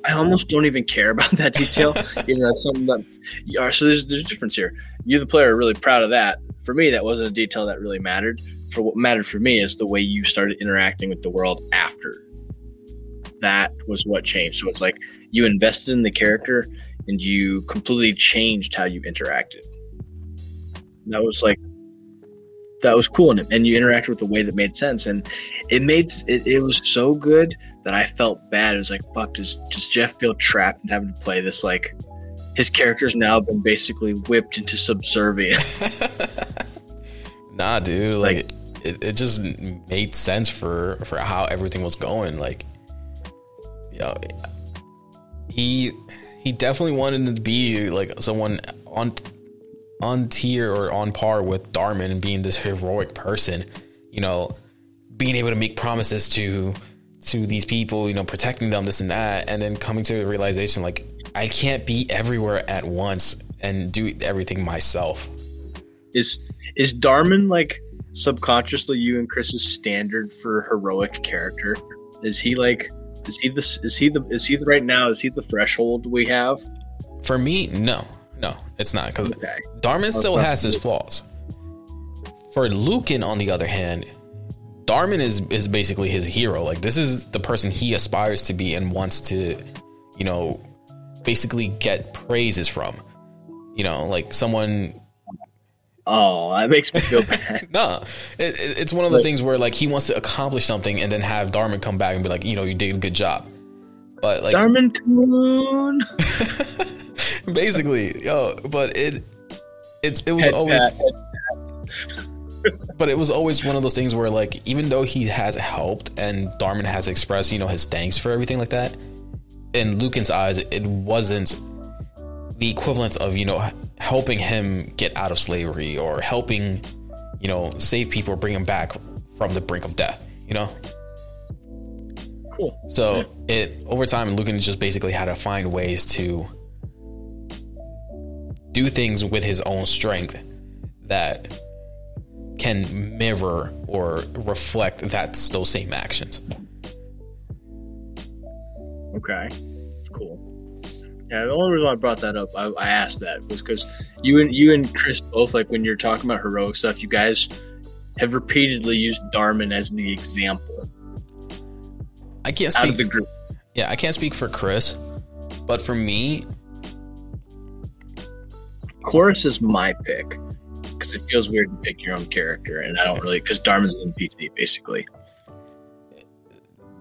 I almost don't even care *laughs* about that detail. *laughs* you know, that's something that, yeah. So there's there's a difference here. You, the player, are really proud of that. For me, that wasn't a detail that really mattered. For what mattered for me is the way you started interacting with the world after. That was what changed. So it's like you invested in the character and you completely changed how you interacted. That was like that was cool and, and you interacted with the way that made sense and it made it, it was so good that i felt bad it was like fuck does, does jeff feel trapped and having to play this like his character's now been basically whipped into subservience *laughs* *laughs* nah dude like, like it, it just made sense for for how everything was going like you know, he he definitely wanted to be like someone on on tier or on par with Darman being this heroic person, you know, being able to make promises to to these people, you know, protecting them, this and that, and then coming to the realization like I can't be everywhere at once and do everything myself. Is is Darman like subconsciously you and Chris's standard for heroic character? Is he like is he the is he the is he the right now is he the threshold we have? For me, no. No, it's not because okay. Darman still has his flaws. For Lucan, on the other hand, Darman is is basically his hero. Like this is the person he aspires to be and wants to, you know, basically get praises from. You know, like someone. Oh, that makes me feel bad. *laughs* no, it, it, it's one of those like, things where like he wants to accomplish something and then have Darman come back and be like, you know, you did a good job. But like Darman Coon. *laughs* basically, yo, but it it's it was head always but it was always one of those things where like even though he has helped and Darman has expressed, you know, his thanks for everything like that, in Lucan's eyes, it wasn't the equivalent of, you know, helping him get out of slavery or helping, you know, save people, bring him back from the brink of death, you know? Cool. So yeah. it over time, Lucan just basically had to find ways to do things with his own strength that can mirror or reflect that those same actions. Okay. Yeah, the only reason I brought that up, I, I asked that was because you and you and Chris both like when you're talking about heroic stuff, you guys have repeatedly used Darman as the example. I can't speak. Out of the group. Yeah, I can't speak for Chris, but for me, Chorus is my pick because it feels weird to pick your own character, and I don't really because Darman's an NPC basically.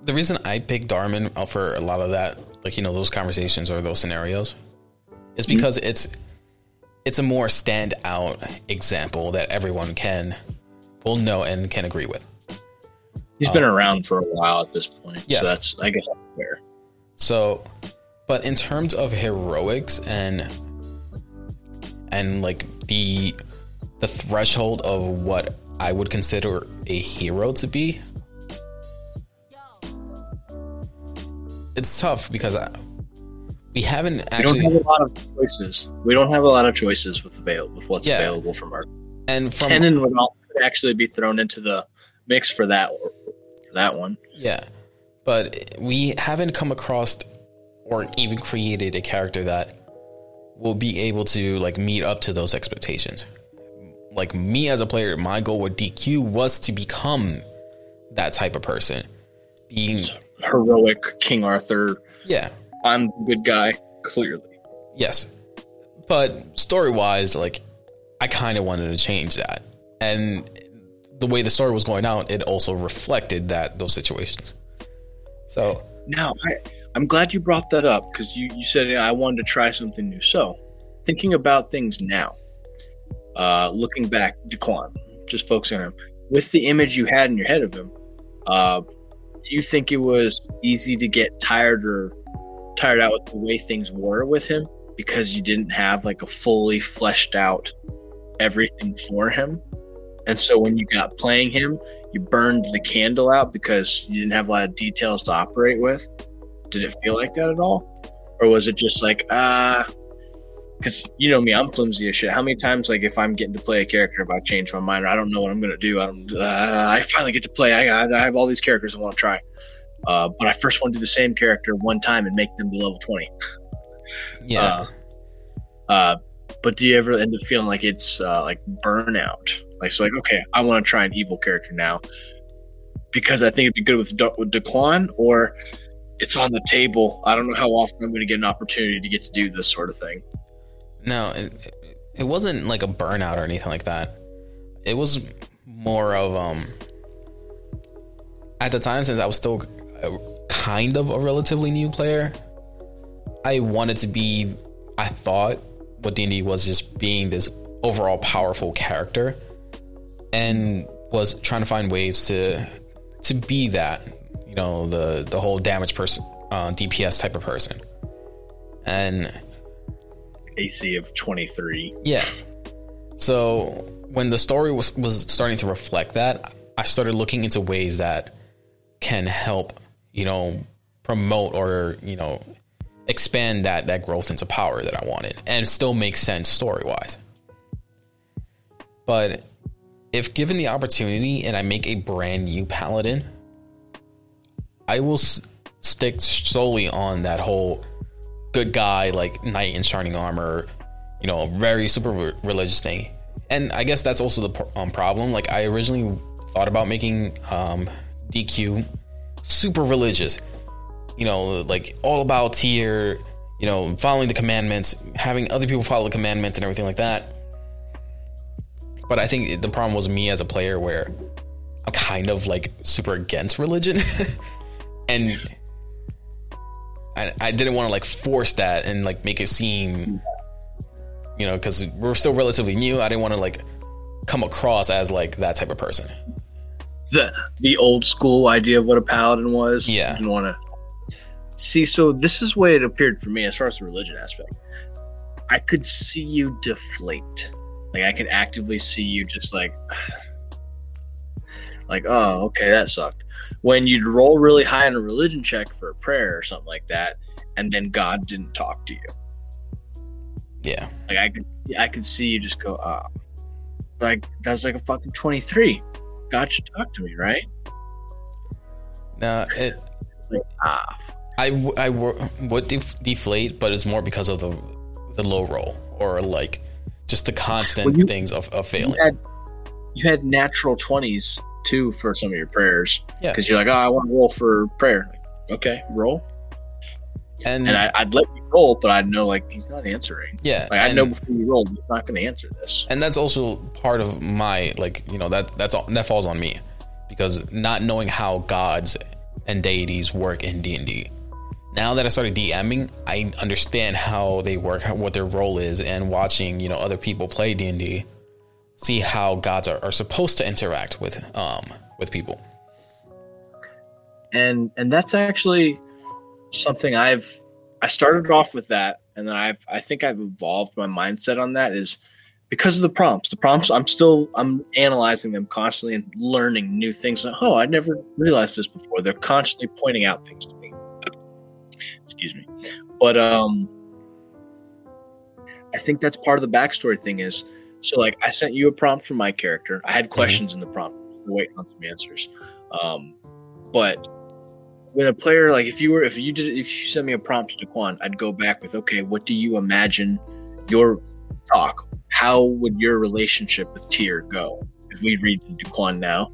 The reason I picked Darman uh, for a lot of that, like you know, those conversations or those scenarios, is mm-hmm. because mm-hmm. it's it's a more standout example that everyone can will know and can agree with. He's um, been around for a while at this point, yes. so that's I guess that's fair. So, but in terms of heroics and and like the the threshold of what I would consider a hero to be. It's tough because I, we haven't actually. We don't have a lot of choices. We don't have a lot of choices with avail with what's yeah. available from our. And from Tenon would actually be thrown into the mix for that for that one. Yeah, but we haven't come across or even created a character that will be able to like meet up to those expectations. Like me as a player, my goal with DQ was to become that type of person. Being heroic King Arthur. Yeah. I'm the good guy, clearly. Yes. But story wise, like I kind of wanted to change that. And the way the story was going out, it also reflected that those situations. So Now, I, I'm glad you brought that up because you, you said I wanted to try something new. So, thinking about things now, uh, looking back, Daquan, just focusing on him, with the image you had in your head of him, uh, do you think it was easy to get tired or tired out with the way things were with him because you didn't have like a fully fleshed out everything for him? And so when you got playing him, you burned the candle out because you didn't have a lot of details to operate with. Did it feel like that at all, or was it just like ah? Because you know me, I'm flimsy as shit. How many times, like, if I'm getting to play a character, if I change my mind or I don't know what I'm gonna do, I don't. Uh, I finally get to play. I, I have all these characters I want to try, uh, but I first want to do the same character one time and make them to level twenty. *laughs* yeah, Uh, uh, but do you ever end up feeling like it's uh, like burnout? Like, so like, okay, I want to try an evil character now because I think it'd be good with, Da- with Daquan, or it's on the table. I don't know how often I'm going to get an opportunity to get to do this sort of thing. No, it, it wasn't like a burnout or anything like that. It was more of um. At the time, since I was still a, kind of a relatively new player, I wanted to be. I thought what D and D was just being this overall powerful character, and was trying to find ways to to be that. You know, the the whole damage person, uh, DPS type of person, and AC of 23. yeah. So when the story was was starting to reflect that, I started looking into ways that can help, you know, promote or you know expand that that growth into power that I wanted, and still make sense story wise. But if given the opportunity and I make a brand new paladin, I will s- stick solely on that whole good guy like knight in shining armor, you know, very super re- religious thing. And I guess that's also the um, problem. Like I originally thought about making um, DQ super religious, you know, like all about Tyr, you know, following the commandments, having other people follow the commandments and everything like that. But I think the problem was me as a player where I'm kind of like super against religion. *laughs* and I, I didn't want to like force that and like make it seem, you know, because we're still relatively new. I didn't want to like come across as like that type of person. The the old school idea of what a paladin was. Yeah. You didn't want to see. So this is what it appeared for me as far as the religion aspect. I could see you deflate. Like I could actively see you just like, like, oh, okay, that sucked. When you'd roll really high on a religion check for a prayer or something like that, and then God didn't talk to you. Yeah. Like I could, I could see you just go, ah, like that was like a fucking twenty three. God should talk to me, right? Now it, Like ah, I, I would def- deflate, but it's more because of the the low roll or like just the constant Well, you- things of, of you failing. had you had natural twenties too for some of your prayers Yeah. because you're like, oh, I want to roll for prayer. Like, okay, roll, And, and I, I'd let you roll, but I'd know like he's not answering. yeah, Like I and- know before you roll, he's not going to answer this. and that's also part of my like you know that that's all that falls on me because not knowing how gods and deities work in d&d now that i started dming i understand how they work what their role is and watching you know other people play d&d see how gods are, are supposed to interact with um with people and and that's actually something I've I started off with that, and then I've I think I've evolved my mindset on that is because of the prompts. The prompts I'm still I'm analyzing them constantly and learning new things. Oh, I never realized this before. They're constantly pointing out things to me. Excuse me, but um, I think that's part of the backstory thing is so like I sent you a prompt for my character. I had questions in the prompt, waiting on some answers. Um, but when a player like if you were if you did if you sent me a prompt to Quan, I'd go back with okay, what do you imagine your talk? How would your relationship with Tyr go if we read into Quan now?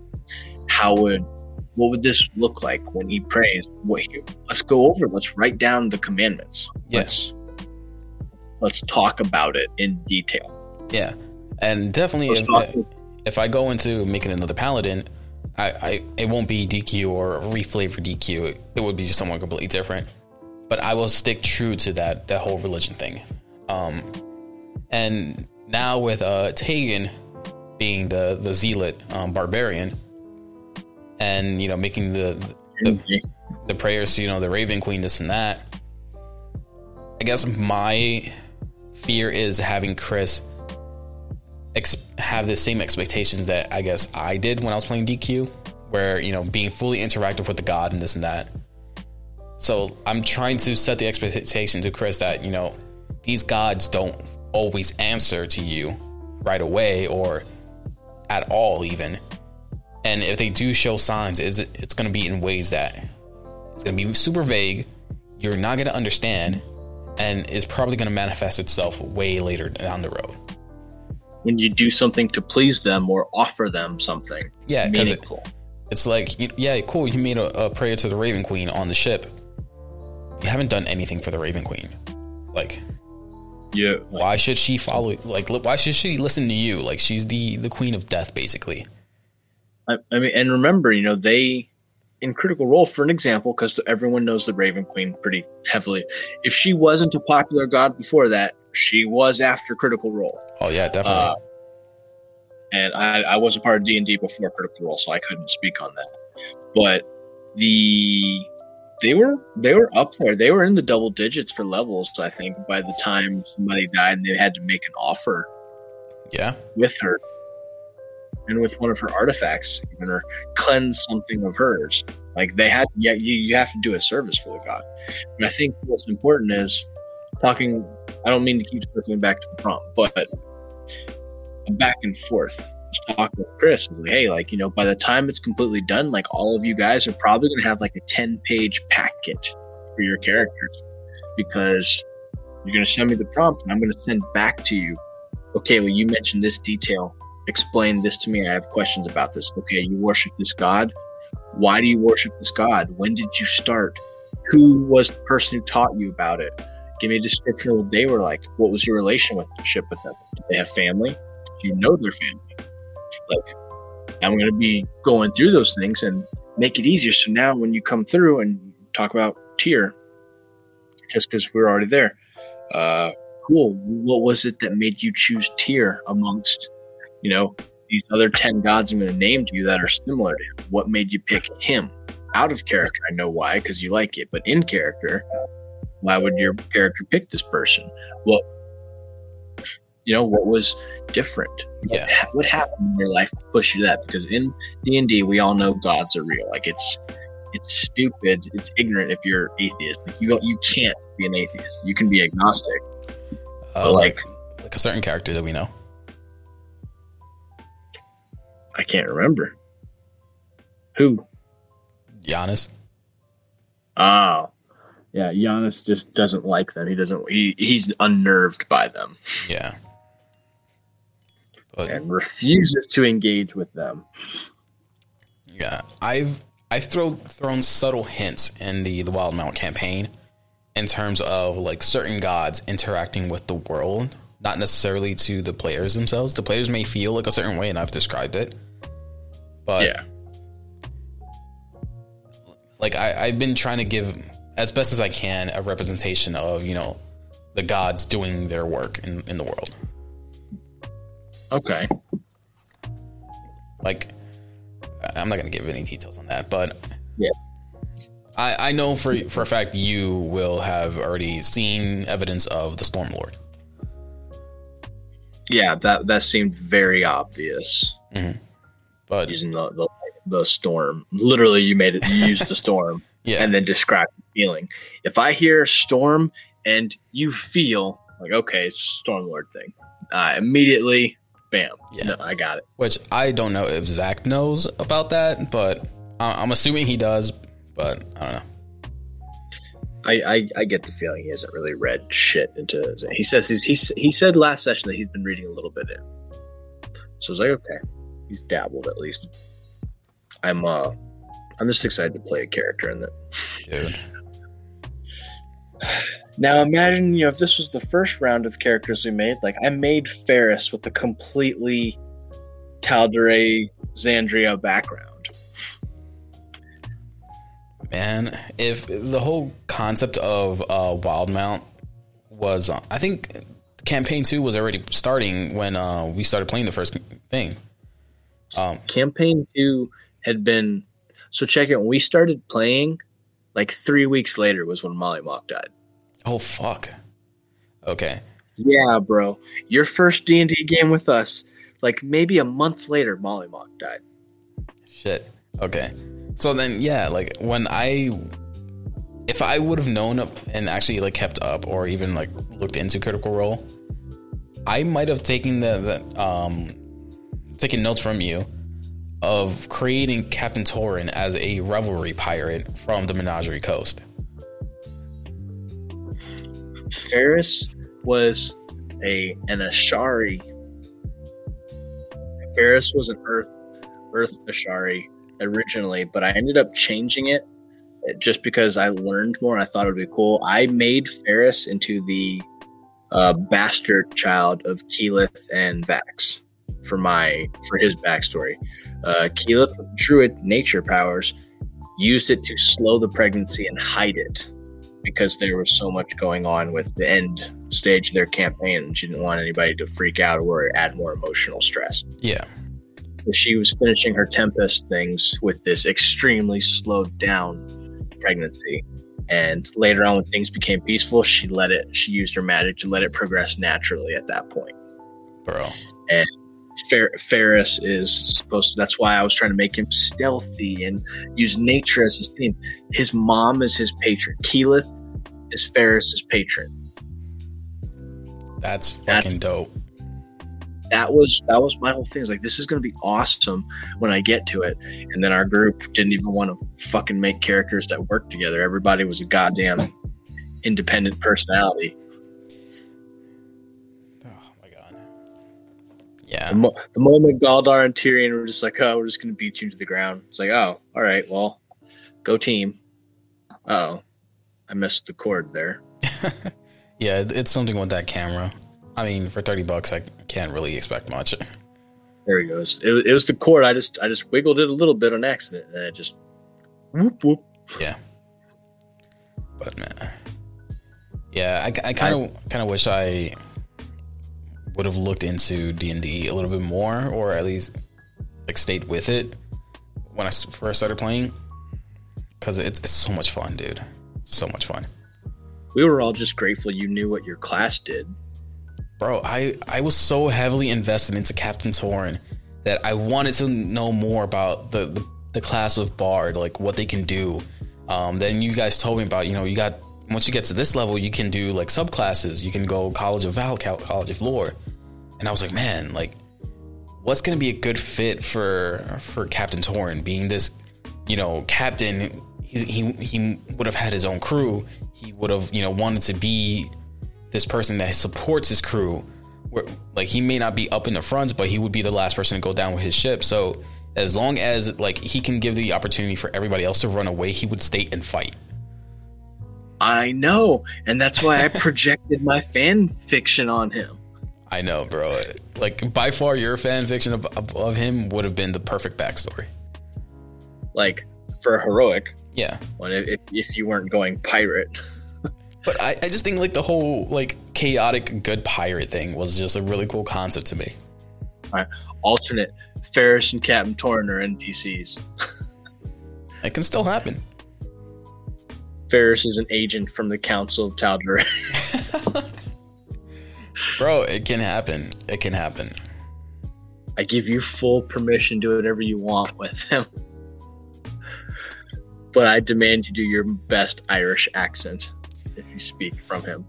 How would what would this look like when he prays? What let's go over. Let's write down the commandments. Yes. Let's let's talk about it in detail. yeah and definitely if, talk- if I go into making another paladin, I, I it won't be DQ or reflavor DQ. It, it would be just someone completely different. But I will stick true to that that whole religion thing. Um, and now with uh, Tegan being the the zealot um, barbarian, and you know making the the, the prayers, you know, the Raven Queen, this and that. I guess my fear is having Chris ex- have the same expectations that I guess I did when I was playing DQ, where you know being fully interactive with the god and this and that. So I'm trying to set the expectation to Chris that you know these gods don't always answer to you right away or at all even. And if they do show signs, is it, it's going to be in ways that it's going to be super vague. You're not going to understand, and is probably going to manifest itself way later down the road when you do something to please them or offer them something yeah, meaningful. It, it's like, yeah, cool. You made a, a, prayer to the Raven Queen on the ship. You haven't done anything for the Raven Queen. Like, yeah. Why should she follow? Like, why should she listen to you? Like, she's the the queen of death, basically. I, I mean, and remember, you know, they in Critical Role, for an example, because everyone knows the Raven Queen pretty heavily. If she wasn't a popular god before that, she was after Critical Role. Oh yeah, definitely. Uh, and I, I was a part of D and D before Critical Role, so I couldn't speak on that. But the they were they were up there. They were in the double digits for levels. I think by the time somebody died, and they had to make an offer. Yeah, with her and with one of her artifacts, even or cleanse something of hers. Like they had, yeah, you, you have to do a service for the god. And I think what's important is talking. I don't mean to keep circling back to the prompt, but back and forth. Talk with Chris. Like, hey, like you know, by the time it's completely done, like all of you guys are probably going to have like a ten-page packet for your characters because you're going to send me the prompt, and I'm going to send back to you. Okay, well, you mentioned this detail explain this to me. I have questions about this. Okay, you worship this God. Why do you worship this God? When did you start? Who was the person who taught you about it? Give me a description of what they were like. What was your relationship with them? Did they have family? Do you know their family? Like, I'm going to be going through those things and make it easier. So now when you come through and talk about Tyr, just because we're already there, uh, cool. What was it that made you choose Tyr amongst you know, these other 10 gods I'm going to name to you that are similar to him. What made you pick him? Out of character, I know why, because you like it. But in character, why would your character pick this person? Well, you know, what was different? Yeah. What, what happened in your life to push you that? Because in D&D, we all know gods are real. Like, it's it's stupid, it's ignorant if you're atheist. Like, you, you can't be an atheist. You can be agnostic. Uh, like, like a certain character that we know. I can't remember. Who? Giannis. Oh. Yeah, Giannis just doesn't like them. He doesn't he he's unnerved by them. Yeah. But, and refuses to engage with them. Yeah. I've I've thrown thrown subtle hints in the the Wildemount campaign in terms of like certain gods interacting with the world, not necessarily to the players themselves. The players may feel like a certain way and I've described it but yeah, like I, I've been trying to give as best as I can a representation of you know the gods doing their work in, in the world. Okay. Like, I'm not gonna give any details on that, but yeah, I, I know for for a fact you will have already seen evidence of the Storm Lord. Yeah, that that seemed very obvious. Mm-hmm. But using the, the, the storm, literally, you made it. You used the storm, *laughs* yeah, and then describe the feeling. If I hear storm and you feel like okay, it's storm lord thing, uh, immediately, bam, yeah, no, I got it. Which I don't know if Zach knows about that, but I'm assuming he does. But I don't know. I, I, I, get the feeling he hasn't really read shit into. He says he's, he's he said last session that he's been reading a little bit in. So I was like, okay, he's dabbled at least. I'm uh I'm just excited to play a character in that. Dude. Now imagine, you know, if this was the first round of characters we made, like I made Ferris with a completely Tal'Dorei Exandria background. Man, if the whole concept of uh, Wildemount was, uh, I think campaign two was already starting when uh, we started playing the first thing. Um, campaign two had been so check it. When we started playing, like three weeks later was when Mollymauk died. Oh fuck. Okay. Yeah, bro. Your first D and D game with us, like maybe a month later, Mollymauk died. Shit. Okay. So then, yeah, like when I, if I would have known up and actually like kept up or even like looked into Critical Role, I might have taken the, the um, taken notes from you of creating Captain Torin as a revelry pirate from the Menagerie Coast. Ferris was a an Ashari. Ferris was an Earth Earth Ashari originally, but I ended up changing it just because I learned more. and I thought it would be cool. I made Ferris into the uh, bastard child of Keyleth and Vax for my for his backstory. Uh, Keyleth with druid nature powers used it to slow the pregnancy and hide it because there was so much going on with the end stage of their campaign and she didn't want anybody to freak out or add more emotional stress. Yeah. she was finishing her Tempest things with this extremely slowed down pregnancy. And later on, when things became peaceful, she let it, she used her magic to let it progress naturally at that point. Bro. And Fer- Ferris is supposed to. That's why I was trying to make him stealthy and use nature as his theme. His mom is his patron. Keyleth is Ferris's patron. That's fucking That's, dope. That was that was my whole thing. Was like this is going to be awesome when I get to it. And then our group didn't even want to fucking make characters that work together. Everybody was a goddamn independent personality. Yeah. The, mo- the, moment Galdar and Tyrion were just like, "Oh, we're just gonna beat you into the ground," it's like, "Oh, all right, well, go team." Oh, I missed the cord there. *laughs* yeah, it's something with that camera. I mean, for thirty bucks, I can't really expect much. There he goes. It, it was the cord. I just I just wiggled it a little bit on accident, and it just whoop whoop. Yeah. But man, yeah, I kind of kind of wish I would have looked into D and D a little bit more, or at least like stayed with it when I first started playing, because it's, it's so much fun, dude. so much fun. We were all just grateful you knew what your class did, bro. I I was so heavily invested into Captain Torin that I wanted to know more about the the, the class of Bard, like what they can do. Um, then you guys told me about, you know, you got once you get to this level, you can do like subclasses. You can go College of Val, College of Lore and I was like, man, like, what's going to be a good fit for for Captain Torin being this, you know, captain? He he he would have had his own crew. He would have you know wanted to be this person that supports his crew. Where, like he may not be up in the front, but he would be the last person to go down with his ship. So as long as like he can give the opportunity for everybody else to run away, he would stay and fight. I know, and that's why I *laughs* projected my fan fiction on him. I know, bro. Like by far, your fan fiction of, of, him would have been the perfect backstory. Like for a heroic, yeah. When if if you weren't going pirate. *laughs* but I, I just think like the whole like chaotic good pirate thing was just a really cool concept to me. All right. Alternate Ferris and Captain Torin are NPCs. it can still happen. Ferris is an agent from the Council of Tal'Dorei. *laughs* *laughs* Bro, it can happen. It can happen. I give you full permission to do whatever you want with him. but I demand you do your best Irish accent if you speak from him.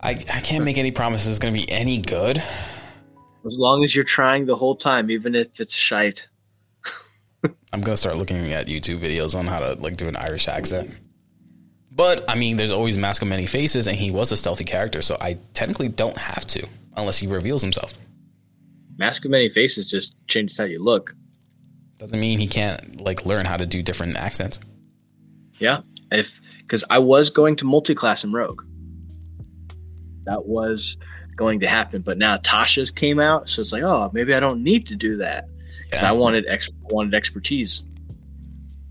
I, I can't make any promises it's going to be any good. As long as you're trying the whole time, even if it's shite. I'm going to start looking at YouTube videos on how to like do an Irish accent. But I mean, there's always Mask of Many Faces, and he was a stealthy character, so I technically don't have to unless he reveals himself. Mask of Many Faces just changes how you look. Doesn't mean he can't like learn how to do different accents. Yeah, if because I was going to multi-class in Rogue. That was going to happen, but now Tasha's came out, so it's like, oh, maybe I don't need to do that. because I wanted ex- wanted expertise.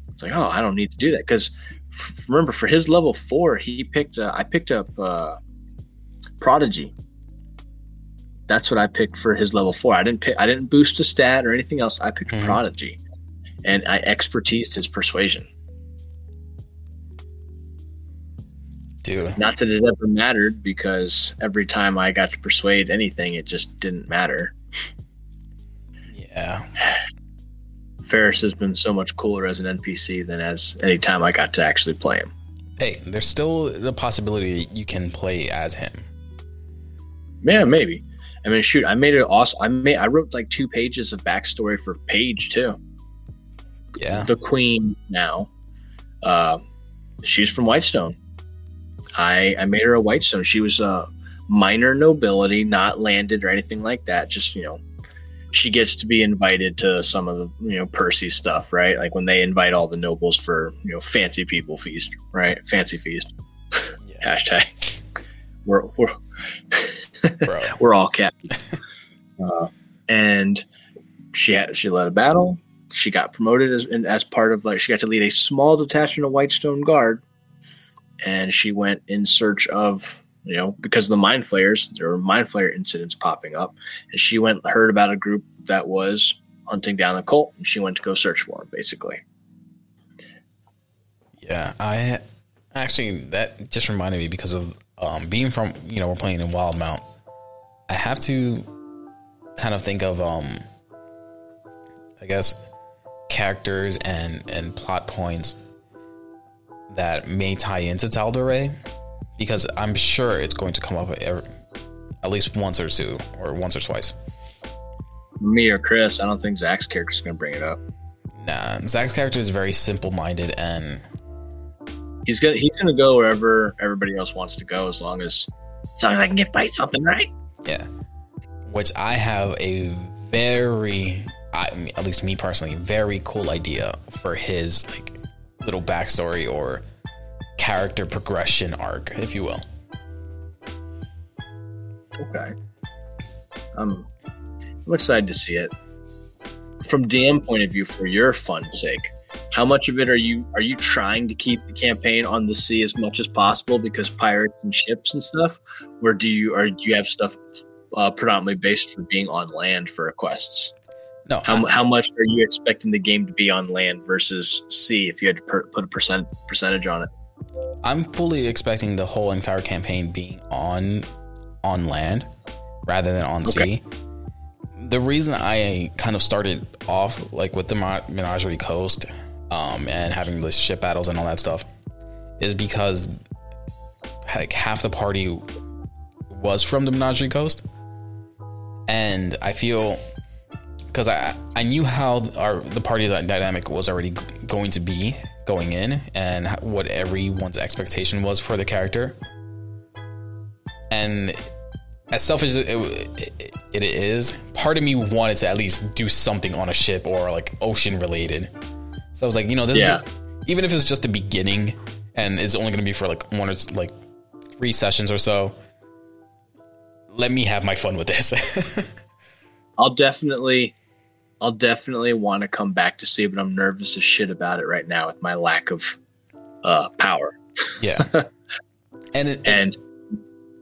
It's like, oh, I don't need to do that because f- remember for his level four, he picked. Uh, I picked up uh, Prodigy. That's what I picked for his level four. I didn't pick. I didn't boost a stat or anything else. I picked Mhm. Prodigy, and I expertised his persuasion. Dude, Not that it ever mattered because every time I got to persuade anything, it just didn't matter. yeah. Ferris has been so much cooler as an NPC than as any time I got to actually play him. Hey, there's still the possibility you can play as him. Yeah, maybe. I mean, shoot, I made it awesome. I made, I wrote like two pages of backstory for Paige too. Yeah. The Queen now. Uh, she's from Whitestone. I I made her a Whitestone. She was a minor nobility, not landed or anything like that. Just you know, she gets to be invited to some of the you know Percy stuff, right? Like when they invite all the nobles for you know fancy people feast, right? Fancy feast. Yeah. *laughs* Hashtag. We're we're *laughs* we're all captain. uh, and she had she led a battle. She got promoted as as part of like she got to lead a small detachment of Whitestone Guard, and she went in search of you know because of the mind flayers. There were mind flayer incidents popping up, and she went heard about a group that was hunting down the cult, and she went to go search for them. Basically, Yeah, I actually that just reminded me because of um, being from you know we're playing in Wildemount. I have to kind of think of um, I guess characters and and plot points that may tie into Tal'Dorei because I'm sure it's going to come up every, at least once or two or once or twice. me or Chris, I don't think Zach's character is going to bring it up. Nah, Zach's character is very simple minded and He's gonna he's gonna go wherever everybody else wants to go, as long as as long as I can get fight something, right? Yeah. Which I have a very, I, I at least me personally, very cool idea for his like little backstory or character progression arc, if you will. Okay. I'm I'm excited to see it. From DM point of view, for your fun sake, how much of it are you are you trying to keep the campaign on the sea as much as possible because pirates and ships and stuff, or do you or do you have stuff uh, predominantly based for being on land for quests? No, How, I, how much are you expecting the game to be on land versus sea if you had to per, put a percent percentage on it? I'm fully expecting the whole entire campaign being on on land rather than on Okay. sea. The reason I kind of started off like with the Menagerie Coast um, and having the ship battles and all that stuff is because like half the party was from the Menagerie Coast, and I feel because I I knew how our the party dynamic was already going to be going in and what everyone's expectation was for the character, and as selfish as it, it, it is, part of me wanted to at least do something on a ship or like ocean related. So I was like, you know, this Yeah. is the, even if it's just the beginning and it's only going to be for like one or like three sessions or so. Let me have my fun with this. *laughs* I'll definitely, I'll definitely want to come back to see, but I'm nervous as shit about it right now with my lack of uh, power. yeah, *laughs* and it, And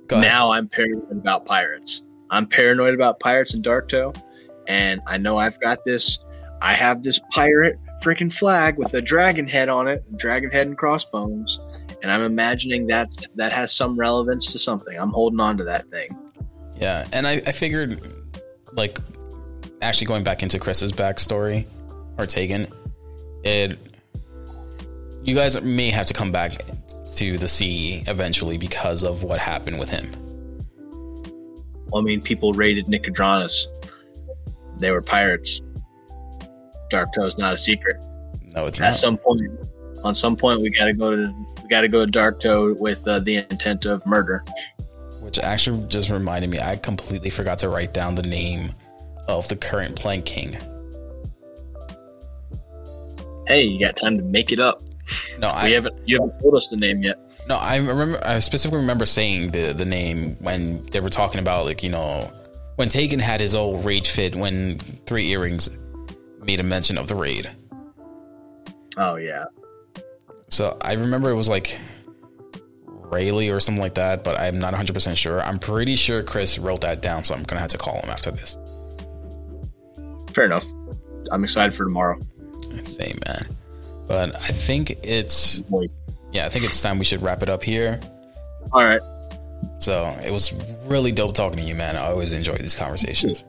now I'm paranoid about pirates. I'm paranoid about pirates and Darktow, and I know I've got this. I have this pirate freaking flag with a dragon head on it, dragon head and crossbones, and I'm imagining that that has some relevance to something. I'm holding on to that thing. Yeah, and I, I figured, like, actually going back into Chris's backstory, or Tegan, it, you guys may have to come back to the sea eventually because of what happened with him. Well, I mean, people raided Nicodranus. They were pirates. Darktow's not a secret. No, it's At not. some point, on some point, we got to go to we got to go to Darktow with uh, the intent of murder. Which actually just reminded me, I completely forgot to write down the name of the current Plank King. Hey, you got time to make it up. No, I we haven't you haven't told us the name yet. No, I remember. I specifically remember saying the the name when they were talking about like you know when Tegan had his old rage fit when three earrings made a mention of the raid. Oh yeah. So I remember it was like Rayleigh or something like that, but I'm not 100% sure. I'm pretty sure Chris wrote that down, so I'm going to have to call him after this. Fair enough. I'm excited for tomorrow. Same, man. But I think it's, yeah, I think it's time we should wrap it up here. All right. So it was really dope talking to you, man. I always enjoy these conversations.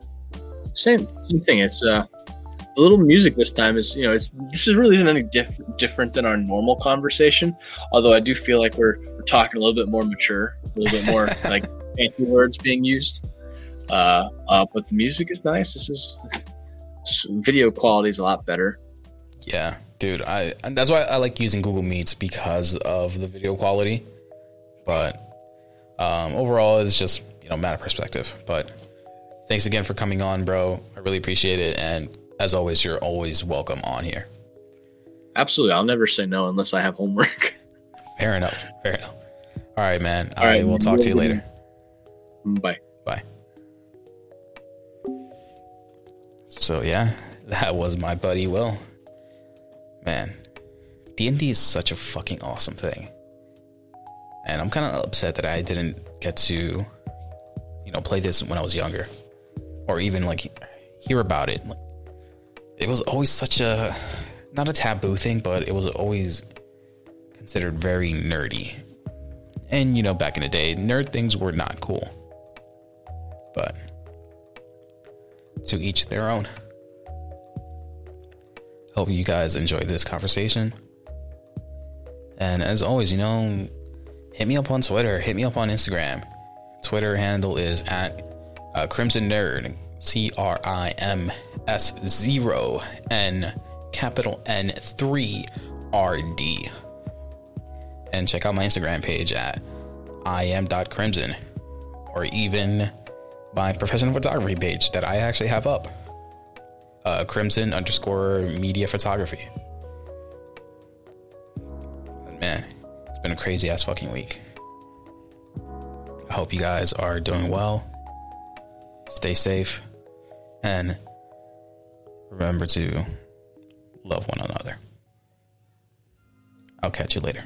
Same same thing. It's uh a little music this time is you know it's this is really isn't any diff- different than our normal conversation. Although I do feel like we're we're talking a little bit more mature, a little bit more *laughs* like fancy words being used. Uh, uh, but the music is nice. This is video quality is a lot better. Yeah, dude. I and that's why I like using Google Meets because of the video quality. But um, overall, it's just you know matter of perspective. But thanks again for coming on, bro. I really appreciate it. And as always, you're always welcome on here. Absolutely, I'll never say no unless I have homework. *laughs* Fair enough. Fair enough. All right, man. All I right, will talk to you later. Bye. So yeah, *laughs* that was my buddy Will. Man, D&D is such a fucking awesome thing. And I'm kind of upset that I didn't get to you know, play this when I was younger or even like hear about it. It was always such a not a taboo thing, but it was always considered very nerdy. And you know, back in the day, nerd things were not cool. But to each their own. Hope you guys enjoyed this conversation. And as always, you know, hit me up on Twitter, hit me up on Instagram. Twitter handle is at uh, Crimson Nerd, C R I M S 0 N capital N 3 R D. And check out my Instagram page at I am.crimson or even my professional photography page that I actually have up. Uh, crimson underscore media photography. Man, it's been a crazy ass fucking week. I hope you guys are doing well. Stay safe. And remember to love one another. I'll catch you later.